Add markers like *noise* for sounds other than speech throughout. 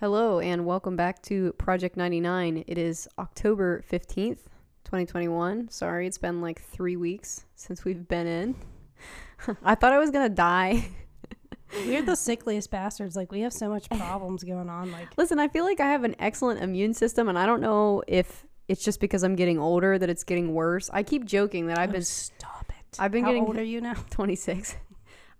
Hello and welcome back to Project 99. It is October 15th, 2021. Sorry, it's been like three weeks since we've been in. *laughs* I thought I was going to die. *laughs* We're the sickliest bastards. Like we have so much problems going on. Like *laughs* Listen, I feel like I have an excellent immune system, and I don't know if it's just because I'm getting older that it's getting worse. I keep joking that I've oh, been stop it. I've been How getting- old are you now? 26.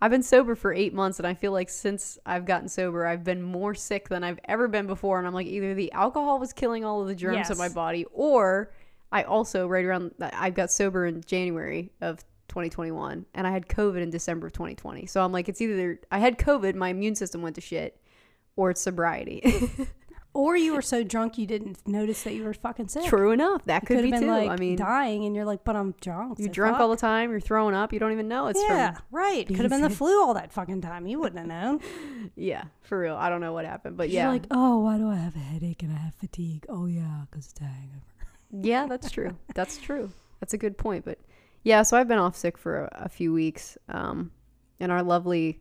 I've been sober for eight months, and I feel like since I've gotten sober, I've been more sick than I've ever been before. And I'm like, either the alcohol was killing all of the germs in my body, or I also, right around, I got sober in January of 2021, and I had COVID in December of 2020. So I'm like, it's either I had COVID, my immune system went to shit, or it's sobriety. *laughs* Or you were so drunk you didn't notice that you were fucking sick. True enough, that could have be been too. like I mean, dying, and you're like, but I'm drunk. you so drunk fuck. all the time, you're throwing up, you don't even know it's yeah, from right. Could have been the *laughs* flu all that fucking time. You wouldn't have known. yeah, for real. I don't know what happened, but You're yeah, like, oh, why do I have a headache and I have fatigue? Oh yeah, because it's a hangover. *laughs* Yeah, that's true. That's true. That's a good point. But yeah, so I've been off sick for a, a few weeks. Um, in our lovely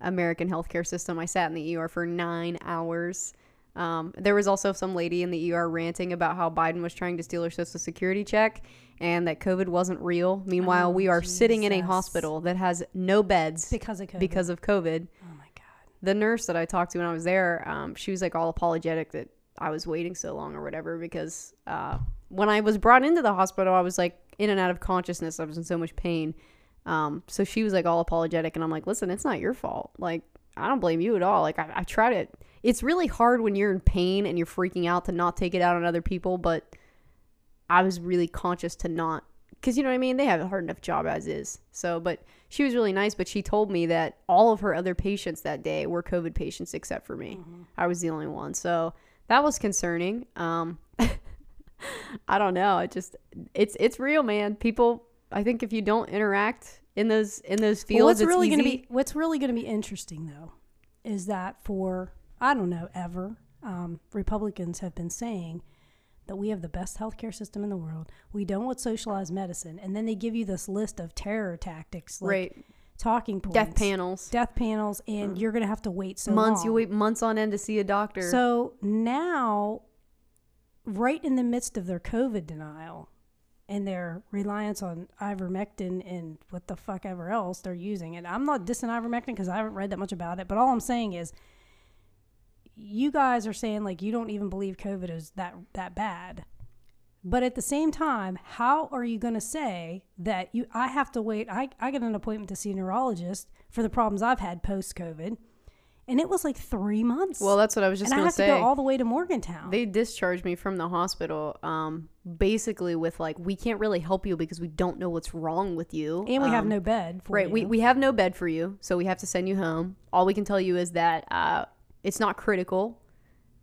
American healthcare system, I sat in the ER for nine hours. Um, there was also some lady in the ER ranting about how Biden was trying to steal her social security check and that COVID wasn't real. Meanwhile, Oh, we are sitting in a hospital that has no beds Because of COVID. because of COVID oh my god. the nurse that I talked to when I was there, um, she was like all apologetic that I was waiting so long or whatever because uh, when I was brought into the hospital, I was like in and out of consciousness. I was in so much pain. Um, so she was like all apologetic, and I'm like, listen, it's not your fault. Like, I don't blame you at all. Like, I, I tried it. It's really hard when you're in pain and you're freaking out to not take it out on other people, but I was really conscious to not because you know what I mean. They have a hard enough job as is. So, but she was really nice. But she told me that all of her other patients that day were COVID patients except for me. I was the only one. So that was concerning. Um, *laughs* I don't know. It just it's it's real, man. People. I think if you don't interact in those in those fields, Well, what's really going to be what's really going to be interesting though is that for I don't know ever um, Republicans have been saying that we have the best healthcare system in the world. We don't want socialized medicine, and then they give you this list of terror tactics, like right. talking points, Death panels. death panels, and you're going to have to wait so months. long. You wait months on end to see a doctor. So now, right in the midst of their COVID denial and their reliance on ivermectin and what the fuck ever else they're using, and I'm not dissing ivermectin because I haven't read that much about it, but all I'm saying is, you guys are saying like you don't even believe COVID is that that bad. But at the same time, how are you going to say that you I have to wait I I get an appointment to see a neurologist for the problems I've had post COVID and it was like 3 months well, that's what I was just and I gonna have say. to go all the way to Morgantown. they discharged me from the hospital um basically with like we can't really help you because we don't know what's wrong with you and we have Um, no bed for right we, we have no bed for you so we have to send you home all we can tell you is that uh it's not critical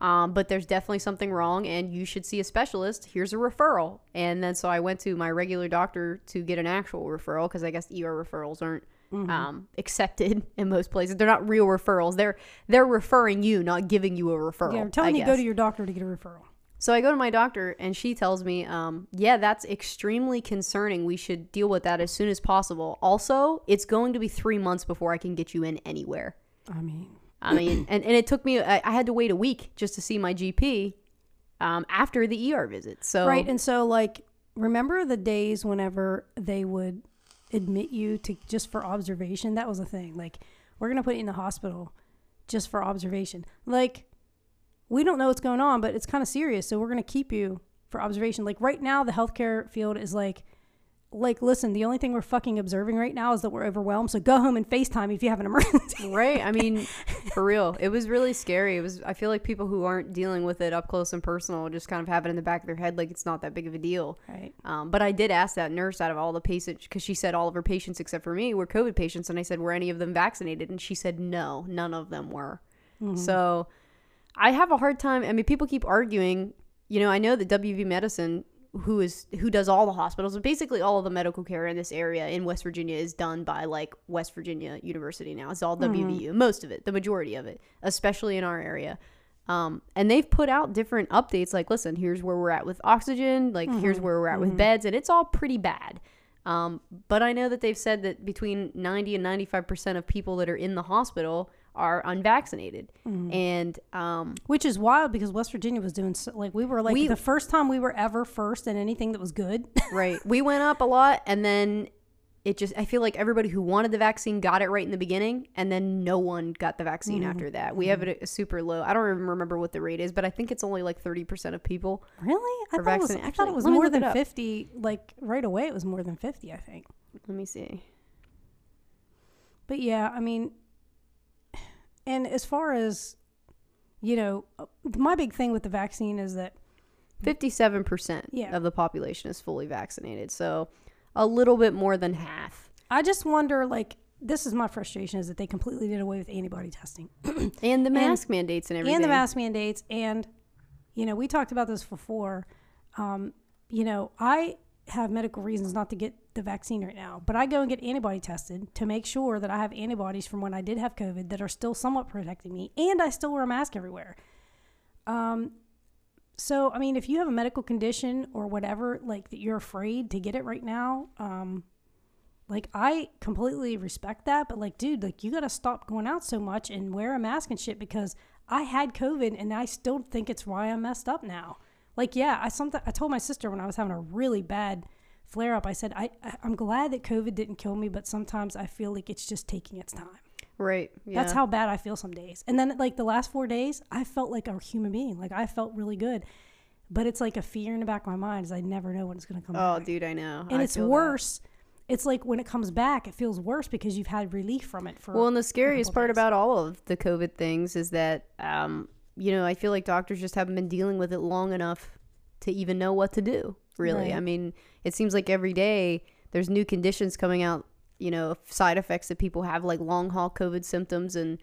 um, but there's definitely something wrong and you should see a specialist here's a referral and then so i went to my regular doctor to get an actual referral because i guess er referrals aren't Mm-hmm. um, accepted *laughs* in most places they're not real referrals they're they're referring you not giving you a referral yeah, I telling you go to your doctor to get a referral. So I go to my doctor and she tells me, um, yeah, that's extremely concerning. We should deal with that as soon as possible. Also, it's going to be three months before I can get you in anywhere. I mean, I mean, and, and it took me, I, I had to wait a week just to see my GP um, after the ER visit. So, right. And so, like, remember the days whenever they would admit you to just for observation? That was a thing. Like, we're gonna put you in the hospital just for observation. Like, we don't know what's going on, but it's kind of serious, so we're gonna keep you for observation. Like right now, the healthcare field is like. Like, listen, the only thing we're fucking observing right now is that we're overwhelmed. So go home and FaceTime if you have an emergency. right. I mean, *laughs* for real, it was really scary. It was, I feel like people who aren't dealing with it up close and personal just kind of have it in the back of their head like it's not that big of a deal. Right. Um, but I did ask that nurse out of all the patients because she said all of her patients except for me were COVID patients, and I said were any of them vaccinated, and she said no, none of them were. So I have a hard time. I mean, people keep arguing. You know, I know that WV Medicine, who is who does all the hospitals, and basically all of the medical care in this area in West Virginia is done by like West Virginia University now. It's all WVU, most of it, the majority of it, especially in our area. Um, and they've put out different updates like, listen, here's where we're at with oxygen, like here's where we're at with beds, and it's all pretty bad. Um, but I know that they've said that between 90 and 95% of people that are in the hospital are unvaccinated. Mm-hmm. And um, Which is wild because West Virginia was doing so, like we were like We- the first time we were ever first in anything that was good. *laughs* right, we went up a lot, and then it just I feel like everybody who wanted the vaccine got it right in the beginning, and then no one got the vaccine Mm-hmm. after that. We have it at super low. I don't even remember what the rate is, but I think it's only like thirty percent of people. really? I thought, it was, I thought it was more than 50. Like right away, it was more than 50, I think. Let me see. But yeah, I mean, and as far as, you know, uh, my big thing with the vaccine is that Fifty-seven percent Yeah. of the population is fully vaccinated, so a little bit more than half. I just wonder, like, this is my frustration is that they completely did away with antibody testing *clears throat* And the mask mandates and everything. and the mask mandates. And, you know, we talked about this before. Um, you know, I have medical reasons not to get the vaccine right now, but I go and get antibody tested to make sure that I have antibodies from when I did have COVID that are still somewhat protecting me, and I still wear a mask everywhere. Um, so I mean, if you have a medical condition or whatever, like that you're afraid to get it right now, um, like I completely respect that, but like, dude, like you got to stop going out so much and wear a mask and shit because I had COVID and I still think it's why I'm messed up now. Like, yeah, I something I told my sister when I was having a really bad flare up. I said I, I I'm glad that COVID didn't kill me, but sometimes I feel like it's just taking its time. right. Yeah. That's how bad I feel some days. And then like the last four days, I felt like a human being. Like I felt really good. But it's like a fear in the back of my mind is I never know when it's gonna come Oh, back. dude, I know. And I it's feel that. worse. It's like when it comes back, it feels worse because you've had relief from it for Well, and the scariest part days. about all of the COVID things is that, um, you know, I feel like doctors just haven't been dealing with it long enough to even know what to do. Really, Right. I mean, it seems like every day there's new conditions coming out. You know, side effects that people have, like long haul COVID symptoms and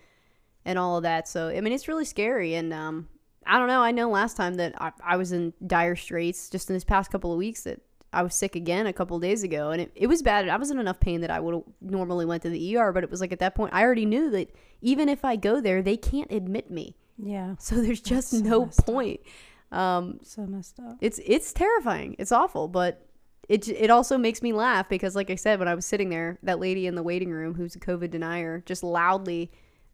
and all of that. So, I mean, it's really scary. And um, I don't know. I know last time that I, I was in dire straits just in this past couple of weeks that I was sick again a couple of days ago, and it, it was bad. I was in enough pain that I would have normally went to the ER, but it was like at that point I already knew that even if I go there, they can't admit me. Yeah. So there's just so no point. up. Um, So messed up. it's it's terrifying. It's awful, but it it also makes me laugh because, like I said, when I was sitting there, that lady in the waiting room who's a COVID denier just loudly,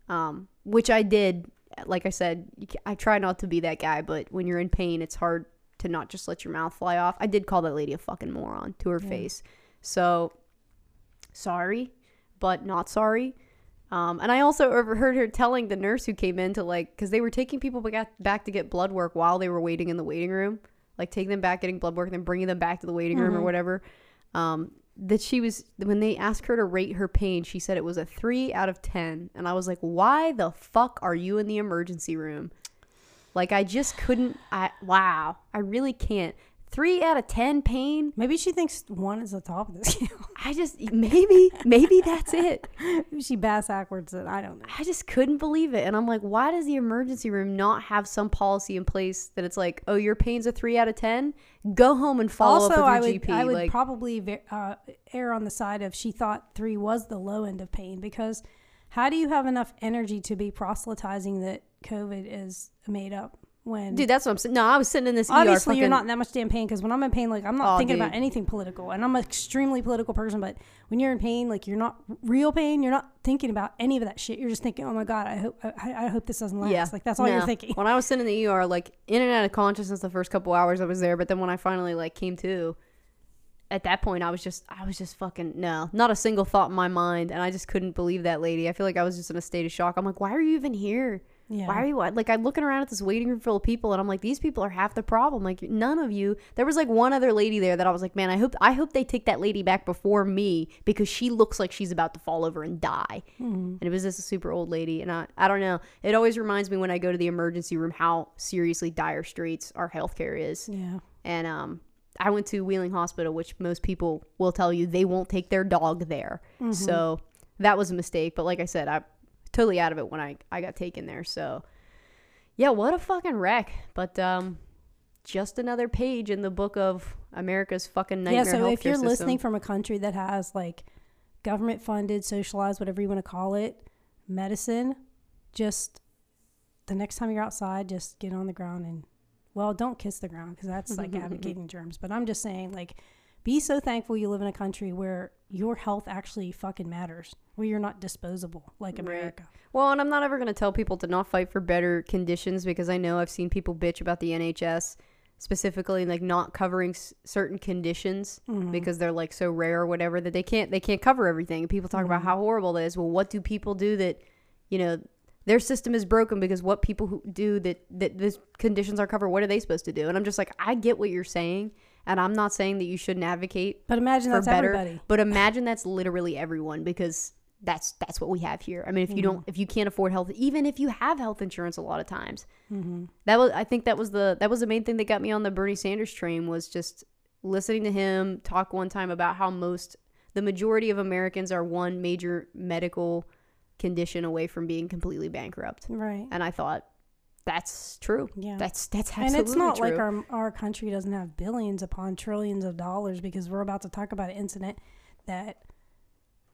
um, which I did. Like I said, I try not to be that guy, but when you're in pain, it's hard to not just let your mouth fly off. I did call that lady a fucking moron to her Yeah. face. So sorry, but not sorry. Um, and I also overheard her telling the nurse who came in to like, because they were taking people back back to get blood work while they were waiting in the waiting room, like taking them back, getting blood work, and then bringing them back to the waiting room or Mhm. whatever. Um, that she was when they asked her to rate her pain, she said it was a three out of ten, and I was like, why the fuck are you in the emergency room? Like I just couldn't. I wow, I really can't. Three out of ten pain. Maybe she thinks one is the top of the scale. *laughs* I just *laughs* maybe maybe that's it. Maybe *laughs* she bass backwards it. I don't know. I just couldn't believe it. And I'm like, why does the emergency room not have some policy in place that it's like, oh, your pain's a three out of 10? Go home and follow also, up with your I would GP. I would like, probably uh, err on the side of she thought three was the low end of pain because how do you have enough energy to be proselytizing that COVID is made up when dude, that's what I'm saying. No, I was sitting in this ER obviously you're not in that much damn pain because when I'm in pain, like I'm not Oh, thinking dude. about anything political, and I'm an extremely political person. But when you're in pain, like you're not real pain, you're not thinking about any of that shit. You're just thinking, oh my god, I hope I, I hope this doesn't last. Yeah. Like that's all No. you're thinking. When I was sitting in the ER, like in and out of consciousness the first couple hours I was there, but then when I finally like came to, at that point I was just I was just fucking no, not a single thought in my mind, and I just couldn't believe that lady. I feel like I was just in a state of shock. I'm like, why are you even here? Yeah. Why are you like I'm looking around at this waiting room full of people and I'm like these people are half the problem like none of you there was like one other lady there that I was like man I hope I hope they take that lady back before me because she looks like she's about to fall over and die Mhm. and it was just a super old lady and I I don't know it always reminds me when I go to the emergency room how seriously dire straits our healthcare is Yeah. and um I went to Wheeling Hospital which most people will tell you they won't take their dog there Mm-hmm. so that was a mistake. But like I said, I totally out of it when I, I got taken there. So yeah, what a fucking wreck. But um just another page in the book of America's fucking nightmare. yeah. So if you're system. listening from a country that has like government funded, socialized, whatever you want to call it, medicine, just the next time you're outside, just get on the ground and well, don't kiss the ground because that's like *laughs* advocating germs. But I'm just saying, like, Be so thankful you live in a country where your health actually fucking matters, where you're not disposable like Right. America. Well, and I'm not ever going to tell people to not fight for better conditions because I know I've seen people bitch about the NHS specifically like not covering s- certain conditions Mhm. because they're like so rare or whatever that they can't they can't cover everything. And people talk about how horrible it is. Well, what do people do that you know their system is broken because what people who do that that these conditions are covered what are they supposed to do? And I'm just like I get what you're saying and I'm not saying that you shouldn't advocate But imagine that's better. everybody. But imagine that's literally everyone because that's that's what we have here. I mean, if you don't, if you can't afford health, even if you have health insurance, a lot of times Mm-hmm. that was I think that was the that was the main thing that got me on the Bernie Sanders train was just listening to him talk one time about how most the majority of Americans are one major medical condition away from being completely bankrupt, Right. and I thought that's true. Yeah. That's that's absolutely and it's not true. like our our country doesn't have billions upon trillions of dollars because we're about to talk about an incident that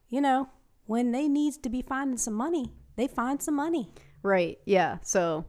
you know when they needs to be finding some money they find some money Right. Yeah. So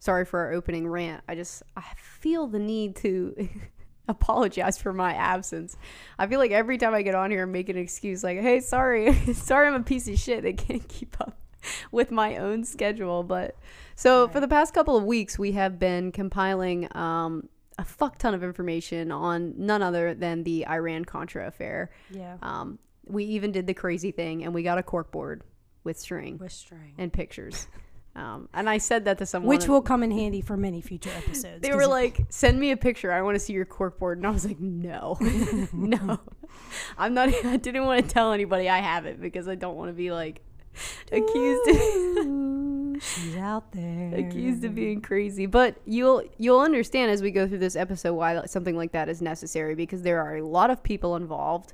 sorry for our opening rant. I just I feel the need to *laughs* apologize for my absence. I feel like every time I get on here and make an excuse like, "Hey, sorry. *laughs* sorry I'm a piece of shit. I can't keep up *laughs* with my own schedule." But so for the past couple of weeks, we have been compiling um a fuck ton of information on none other than the Iran Contra affair. yeah Um, we even did the crazy thing and we got a corkboard with string with string and pictures. Um, and I said that to someone. which will come in handy for many future episodes They were like, "Send me a picture. I want to see your corkboard." And I was like, "No, *laughs* no, *laughs* I'm not. I didn't want to tell anybody I have it because I don't want to be like *laughs* accused Ooh, she's out there accused of being crazy." But you'll you'll understand as we go through this episode why something like that is necessary because there are a lot of people involved.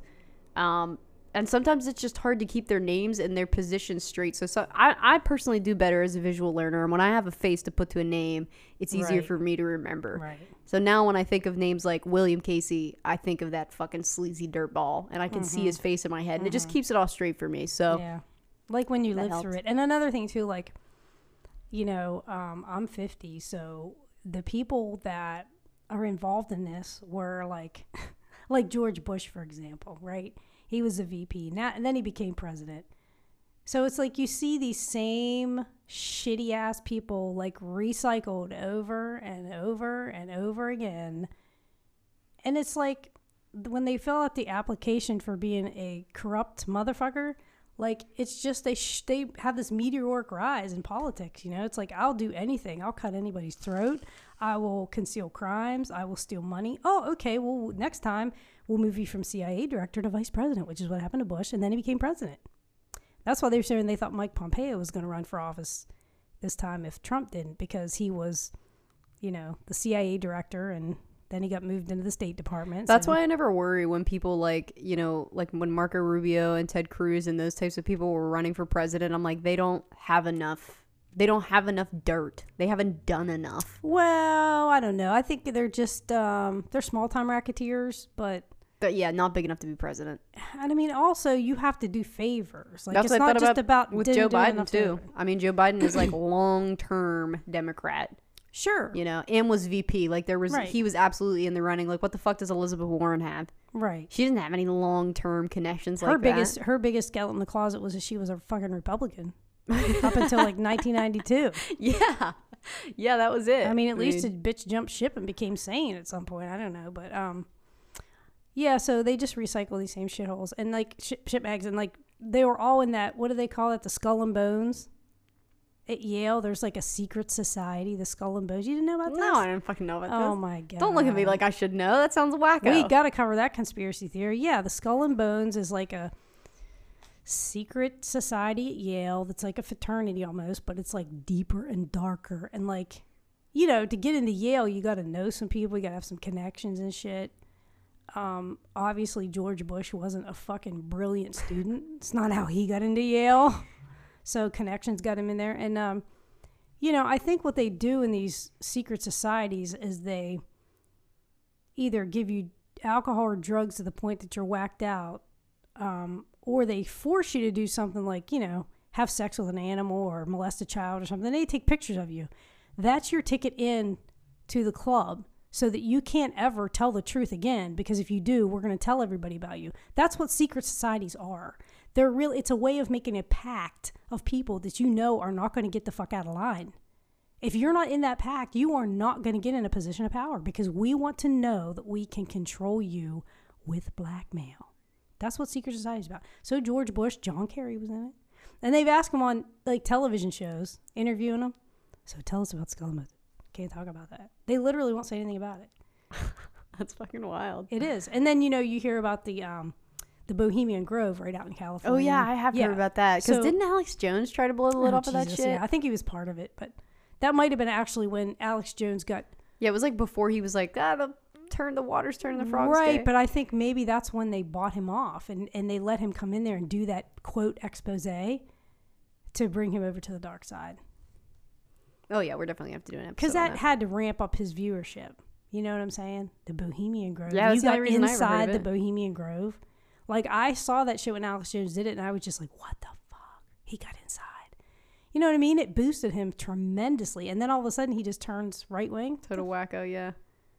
Um, and sometimes it's just hard to keep their names and their positions straight. So, so I, I personally do better as a visual learner. And when I have a face to put to a name, it's easier Right. for me to remember. right So now when I think of names like William Casey, I think of that fucking sleazy dirtball and I can see his face in my head and it just keeps it all straight for me. So Yeah. Like when you live through it. And another thing too, like, you know, um, I'm 50, so the people that are involved in this were like, *laughs* like George Bush, for example, right? He was a VP. Now, and then he became president. So it's like you see these same shitty ass people like recycled over and over and over again. And it's like when they fill out the application for being a corrupt motherfucker, like it's just they sh- they have this meteoric rise in politics. You know, it's like I'll do anything. I'll cut anybody's throat. I will conceal crimes. I will steal money. Oh, okay. Well, next time we'll move you from CIA director to vice president, which is what happened to Bush, and then he became president. That's why they were saying they thought Mike Pompeo was going to run for office this time if Trump didn't, because he was, you know, the CIA director, and then he got moved into the State Department. that's so- why I never worry when people like, you know, like when Marco Rubio and Ted Cruz and those types of people were running for president, I'm like, they don't have enough. They don't have enough dirt. They haven't done enough. Well, I don't know. I think they're just um, they're small time racketeers, but But yeah, not big enough to be president. and I mean also you have to do favors. Like That's it's not just about, With Joe Biden too. to- I mean, Joe Biden is like *clears throat* long term Democrat. Sure, you know, and was VP. Like there was, Right. he was absolutely in the running. Like what the fuck does Elizabeth Warren have? right. She didn't have any long term connections her like biggest that. her biggest skeleton in the closet was that she was a fucking Republican up until like *laughs* 1992. Yeah, yeah, that was it. I mean, at least a bitch jumped ship and became sane at some point. I don't know, but um, yeah. So they just recycle these same shitholes and like shit bags and like they were all in that. What do they call it? The Skull and Bones. At Yale, there's like a secret society, the Skull and Bones. You didn't know about that? no, I didn't fucking know about Oh this. Oh my god! Don't look at me like I should know. That sounds wacko. we got to cover that conspiracy theory. Yeah, the Skull and Bones is like a secret society at Yale that's like a fraternity almost, but it's like deeper and darker. And like, you know, to get into Yale, you got to know some people, you got to have some connections and shit. Um, obviously, George Bush wasn't a fucking brilliant student. It's not how he got into Yale. So connections got him in there. And, um, you know, I think what they do in these secret societies is they either give you alcohol or drugs to the point that you're whacked out, um, or they force you to do something like, you know, have sex with an animal or molest a child or something. They take pictures of you. That's your ticket in to the club. so that you can't ever tell the truth again because if you do we're going to tell everybody about you that's what secret societies are they're really it's a way of making a pact of people that you know are not going to get the fuck out of line if you're not in that pact you are not going to get in a position of power because we want to know that we can control you with blackmail that's what secret society is about so george bush john kerry was in it and they've asked him on like television shows interviewing him so tell us about Skull can't talk about that. They literally won't say anything about it. *laughs* That's fucking wild. It is. And then you know you hear about the um the Bohemian Grove right out in California. Oh yeah, I have Yeah. heard about that. Because So- didn't Alex Jones try to blow the lid Oh, off of that shit? Yeah, I think he was part of it, but that might have been actually when Alex Jones got Yeah, it was like before he was like, ah, the turn the waters turn the frogs. right. gay." But I think maybe that's when they bought him off and and they let him come in there and do that quote expose to bring him over to the dark side oh yeah, we're definitely gonna have to do an episode. because on that had to ramp up his viewership. You know what I'm saying? The Bohemian Grove. Yeah, you that's the got only reason I ever heard inside the. Bohemian Grove. Like I saw that shit when Alex Jones did it, and I was just like, "What the fuck?" He got inside. You know what I mean? It boosted him tremendously, and then all of a sudden he just turns right wing. total wacko. Yeah,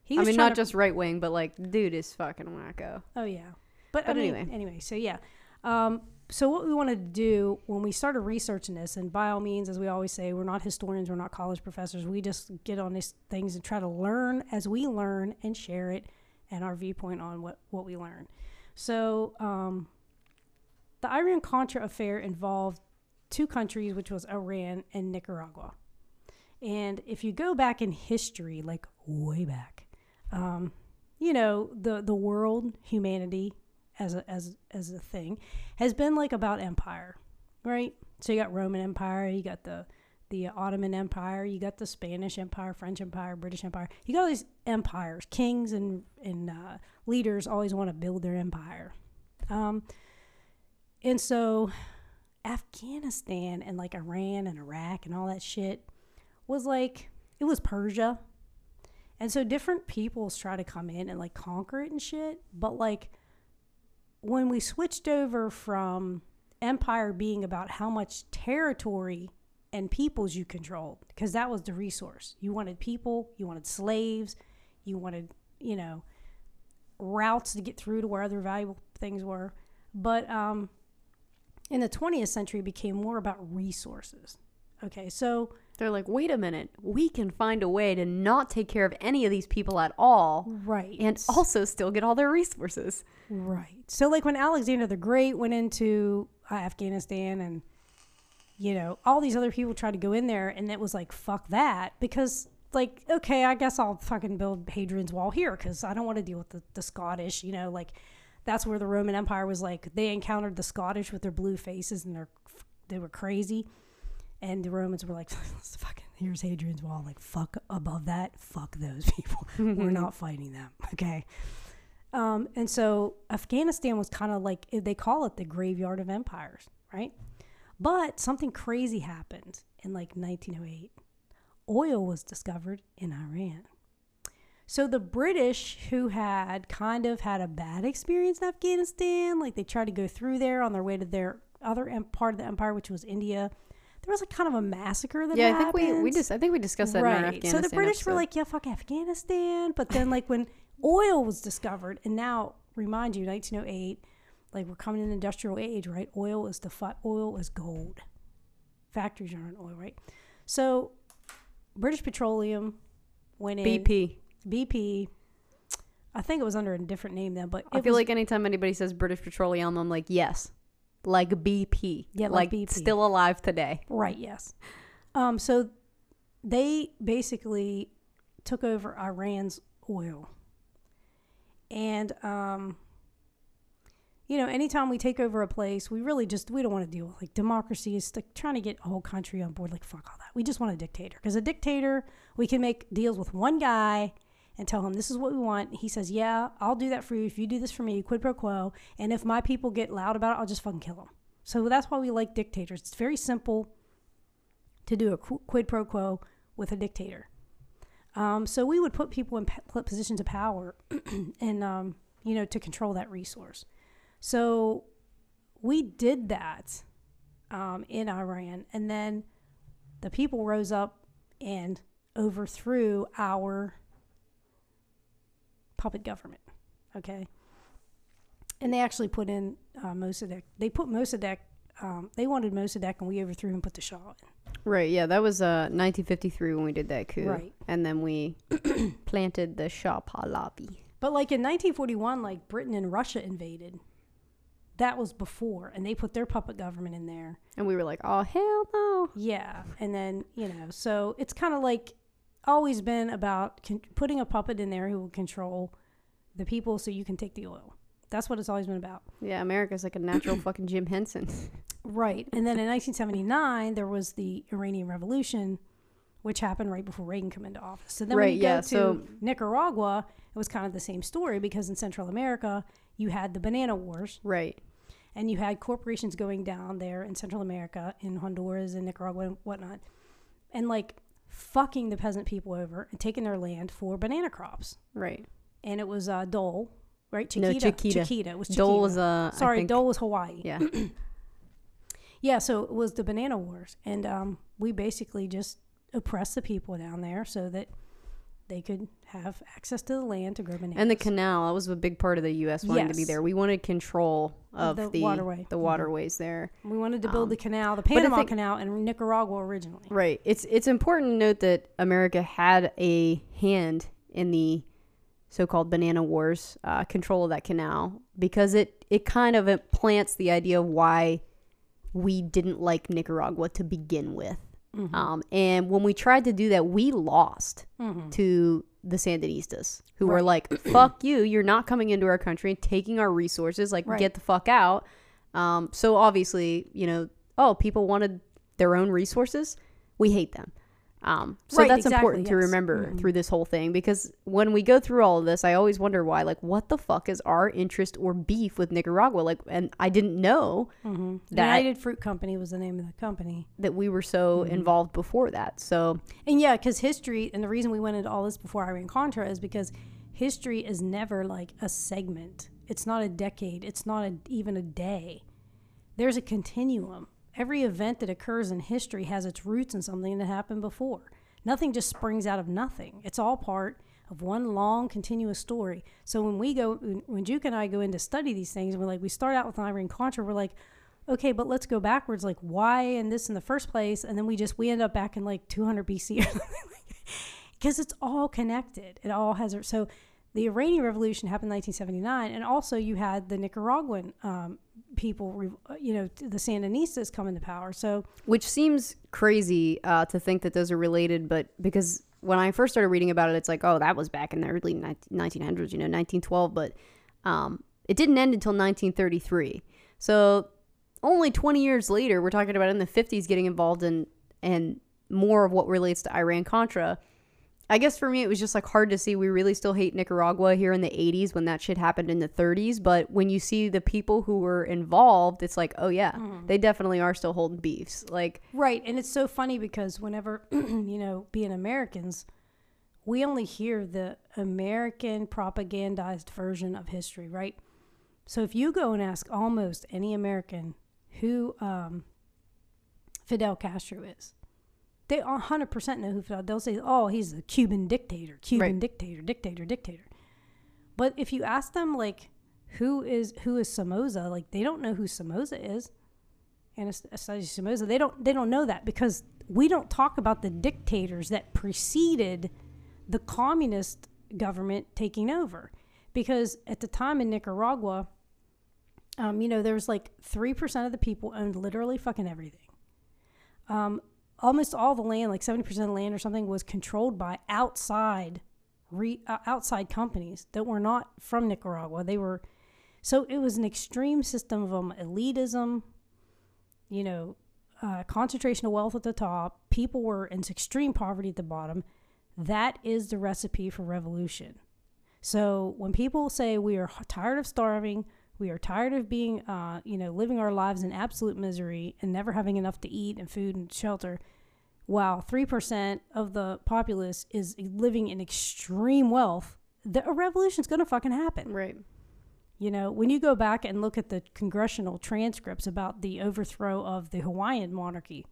He I mean not to- just right wing, but like dude is fucking wacko. Oh yeah, but, I mean, anyway. anyway. So yeah, um, so what we wanted to do when we started researching this, and by all means, as we always say, we're not historians, we're not college professors. We just get on these things and try to learn as we learn and share it and our viewpoint on what what we learn. So um, the Iran Contra affair involved two countries, which was Iran and Nicaragua. And if you go back in history, like way back, um, you know the the world, humanity as a as as a thing, has been like about empire, right? So you got Roman Empire, you got the the Ottoman Empire, you got the Spanish Empire, French Empire, British Empire. You got all these empires. Kings and and uh, leaders always want to build their empire, um, and so Afghanistan and like Iran and Iraq and all that shit was like it was Persia. And so different peoples try to come in and like conquer it and shit. But like when we switched over from empire being about how much territory and peoples you controlled, because that was the resource. You wanted people, you wanted slaves, you wanted, you know, routes to get through to where other valuable things were. But um, in the 20th century, it became more about resources. Okay, so They're like, wait a minute, we can find a way to not take care of any of these people at all, right, and also still get all their resources. Right. So, like when Alexander the Great went into uh, Afghanistan and, you know, all these other people tried to go in there, and it was like, fuck that. Because, like, okay, I guess I'll fucking build Hadrian's Wall here because I don't want to deal with the, the Scottish, you know, like, that's where the Roman Empire was like, they encountered the Scottish with their blue faces and they're, they were crazy. And the Romans were like, *laughs* fucking, here's Hadrian's Wall. Like, fuck above that, fuck those *laughs* people. We're *laughs* not fighting them. Okay. Um, and so Afghanistan was kind of like they call it the graveyard of empires, right? But something crazy happened in like 1908. Oil was discovered in Iran. So the British, who had kind of had a bad experience in Afghanistan, like they tried to go through there on their way to their other em- part of the empire, which was India. There was like kind of a massacre that yeah, I think we we just I think we discussed that in our Right. Afghanistan. So the British were like, yeah, fuck Afghanistan. But then, like, when oil was discovered, and now, remind you, 1908, like, we're coming in the industrial age, right? Oil is the fi- oil is gold. Factories are on oil, right? So, British Petroleum went in. BP. BP. I think it was under a different name then, but I feel was- like anytime anybody says British Petroleum, I'm like, yes, like BP. Yeah, like like BP. still alive today. Right, yes. Um, so they basically took over Iran's oil. And um, you know, anytime we take over a place, we really just we don't want to deal with like democracy is like trying to get a whole country on board. Like fuck all that. We just want a dictator because a dictator we can make deals with one guy and tell him this is what we want. He says, "Yeah, I'll do that for you if you do this for me." Quid pro quo. And if my people get loud about it, I'll just fucking kill them. So that's why we like dictators. It's very simple to do a quid pro quo with a dictator. Um, so we would put people in positions of power, *clears throat* and um, you know, to control that resource. So we did that um, in Iran, and then the people rose up and overthrew our puppet government. Okay. And they actually put in uh, Mossadegh. They put Mossadegh. Um, they wanted Mossadegh, and we overthrew and put the Shah in. Right, yeah, that was uh 1953 when we did that coup. Right. And then we *clears throat* planted the Shah Pahlavi. But like in 1941, like Britain and Russia invaded. That was before, and they put their puppet government in there. And we were like, "Oh, hell no." Yeah, and then you know, so it's kind of like always been about con- putting a puppet in there who will control the people, so you can take the oil. That's what it's always been about. Yeah, America's like a natural *coughs* fucking Jim Henson. Right. And then in *laughs* 1979, there was the Iranian Revolution, which happened right before Reagan came into office. So then when Right, you yeah, go to so- Nicaragua, it was kind of the same story because in Central America, you had the banana wars right. and you had corporations going down there in Central America, in Honduras and Nicaragua and whatnot, and like fucking the peasant people over and taking their land for banana crops. Right. And it was uh, Dole, right? No, Chiquita. Chiquita. Chiquita. It was Chiquita. Dole was uh Sorry, think- Dole was Hawaii. Yeah. *clears throat* *clears throat* Yeah, so it was the banana wars, and um, we basically just oppressed the people down there so that they could have access to the land to grow bananas. and the canal, that was a big part of the US wanting to be there. We wanted control Of the the waterway. the Mhm. waterways there. we wanted to build um, the canal, the Panama think- Canal, in Nicaragua originally. Right. It's it's important to note that America had a hand in the so-called banana wars, uh, control of that canal, because it it kind of plants the idea of why we didn't like Nicaragua to begin with. Mhm. Um, and when we tried to do that, we lost Mhm. to the Sandinistas, who were like, *clears throat* "Fuck you! You're not coming into our country and taking our resources. Like, Right. get the fuck out." Um, so obviously, you know, oh, people wanted their own resources. We hate them. Um, so Right, that's exactly, important to yes. remember Mhm. through this whole thing because when we go through all of this, I always wonder why. Like, what the fuck is our interest or beef with Nicaragua? Like, and I didn't know Mhm. That- United Fruit Company was the name of the company. that we were so Mm-hmm. involved before that. So And yeah, because history, and the reason we went into all this before Iran Contra is because history is never like a segment. It's not a decade. It's not a, even a day. There's a continuum. Every event that occurs in history has its roots in something that happened before. Nothing just springs out of nothing. It's all part of one long, continuous story. So when we go, when, Juke and I go in to study these things, we're like, we start out with Iran Contra, we're like, okay, but let's go backwards. Like, why and this in the first place? And then we just, we end up back in like 200 BC or *laughs* something because it's all connected. It all has, so the Iranian Revolution happened in 1979. And also you had the Nicaraguan um, people, you know, the Sandinistas come into power. So, which seems crazy uh, to think that those are related, but because when I first started reading about it, it's like, oh, that was back in the early 1900s, you know, 1912, but um, it didn't end until 1933. So only 20 years later, we're talking about in the 50s getting involved in and more of what relates to Iran Contra. I guess for me, it was just like hard to see. We really still hate Nicaragua here in the 80s when that shit happened in the 30s. But when you see the people who were involved, it's like, oh, yeah, they definitely are still holding beefs. Like, right. And it's so funny because whenever, *clears throat* you know, being Americans, we only hear the American propagandized version of history, right? So if you go and ask almost any American who um, Fidel Castro is, they 100% know who Fidel. They'll say, "Oh, he's a Cuban dictator, Cuban Right. dictator, dictator, dictator." But if you ask them, like, who is who is Somoza? Like, they don't know who Somoza is. Anastasia Somoza. They don't they don't know that because we don't talk about the dictators that preceded the communist government taking over. Because at the time in Nicaragua, um, you know, there was like three percent of the people owned literally fucking everything. Um, almost all the land, like seventy percent of the land or something, was controlled by outside, re, uh, outside companies that were not from Nicaragua. They were, so it was an extreme system of um, elitism. You know, uh, concentration of wealth at the top. People were in extreme poverty at the bottom. That is the recipe for revolution. So when people say we are tired of starving, we are tired of being, uh, you know, living our lives in absolute misery and never having enough to eat and food and shelter, while three percent of the populace is living in extreme wealth, the, a revolution is going to fucking happen. right. You know, when you go back and look at the congressional transcripts about the overthrow of the Hawaiian monarchy,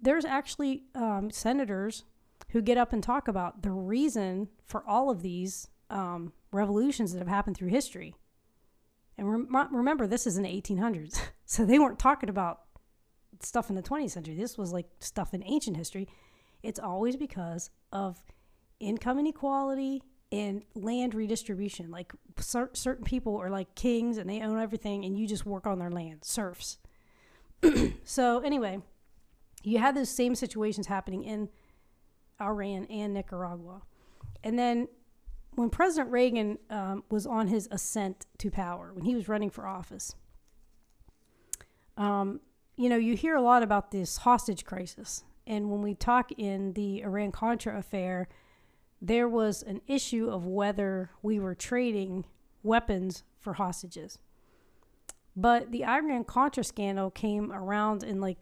there's actually um, senators who get up and talk about the reason for all of these um, revolutions that have happened through history. And rem- remember, this is in the 1800s. *laughs* so they weren't talking about stuff in the 20th century. This was like stuff in ancient history. It's always because of income inequality and land redistribution. Like cer- certain people are like kings and they own everything, and you just work on their land, serfs. *clears throat* so, anyway, you had those same situations happening in Iran and Nicaragua. And then when President Reagan um, was on his ascent to power, when he was running for office, um, you know, you hear a lot about this hostage crisis. And when we talk in the Iran Contra affair, there was an issue of whether we were trading weapons for hostages. But the Iran Contra scandal came around and like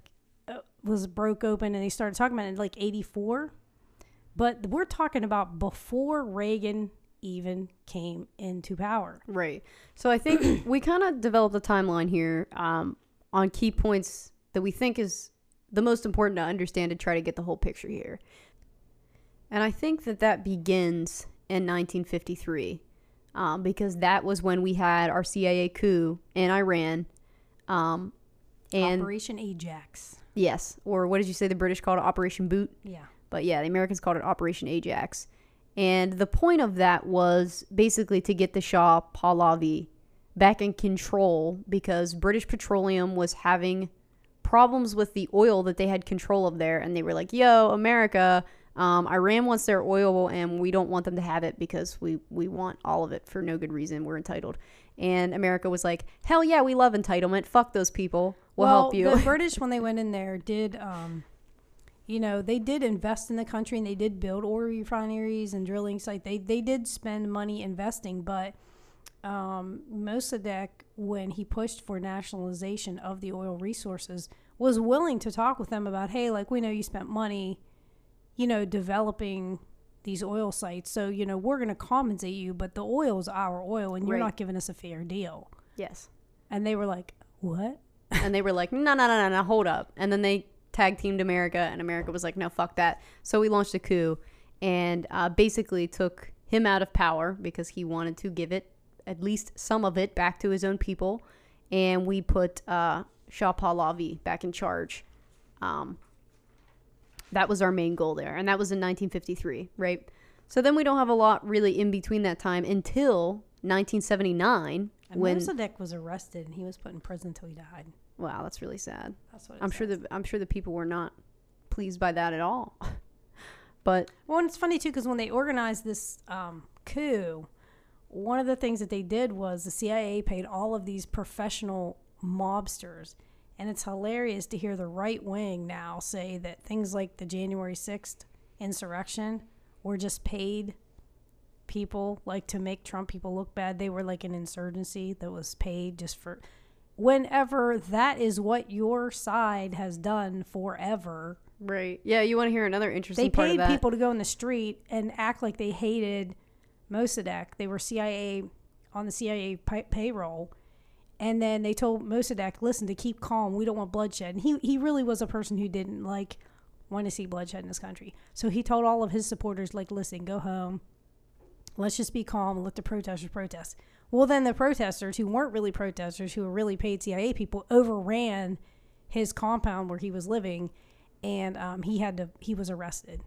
uh, was broke open, and they started talking about it in like '84. But we're talking about before Reagan even came into power. Right. So I think *clears throat* we kind of developed a timeline here um, on key points that we think is the most important to understand to try to get the whole picture here. And I think that that begins in 1953 um, because that was when we had our CIA coup in Iran. Um, and Operation Ajax. Yes. Or what did you say the British called it? Operation Boot? Yeah. But yeah, the Americans called it Operation Ajax. And the point of that was basically to get the Shah Pahlavi back in control because British Petroleum was having problems with the oil that they had control of there. And they were like, yo, America, um, Iran wants their oil and we don't want them to have it because we, we want all of it for no good reason. We're entitled. And America was like, hell yeah, we love entitlement. Fuck those people. We'll, well, help you. The *laughs* British, when they went in there, did. Um, you know, they did invest in the country and they did build oil refineries and drilling sites. They they did spend money investing, but um, Mossadegh, when he pushed for nationalization of the oil resources, was willing to talk with them about, hey, like we know you spent money, you know, developing these oil sites, so you know we're going to compensate you, but the oil is our oil, and you're Right. not giving us a fair deal. yes. And they were like, what? and they were like, no, no, no, no, no, hold up. And then they tag teamed America, and America was like, no, fuck that. So we launched a coup and uh, basically took him out of power because he wanted to give it, at least some of it, back to his own people. And we put uh, Shah Pahlavi back in charge. Um, that was our main goal there. And that was in 1953, right? So then we don't have a lot really in between that time until 1979 And when. Mossadegh was arrested and he was put in prison until he died. Wow, that's really sad. That's what I'm sure the I'm sure the people were not pleased by that at all. *laughs* but Well, and it's funny too because when they organized this um, coup, one of the things that they did was the CIA paid all of these professional mobsters, and it's hilarious to hear the right wing now say that things like the January sixth insurrection were just paid people like to make Trump people look bad. They were like an insurgency that was paid just for. Whenever that is what your side has done forever, right, yeah, you want to hear another interesting they part of paid people to go in the street and act like they hated Mossadegh. They were CIA on the CIA pay- payroll, and then they told Mossadegh, "Listen, to keep calm. We don't want bloodshed." And he he really was a person who didn't like want to see bloodshed in this country. So he told all of his supporters, like, "Listen, go home. Let's just be calm and let the protesters protest." Well, then the protesters, who weren't really protesters, who were really paid CIA people, overran his compound where he was living, and um, he had to he was arrested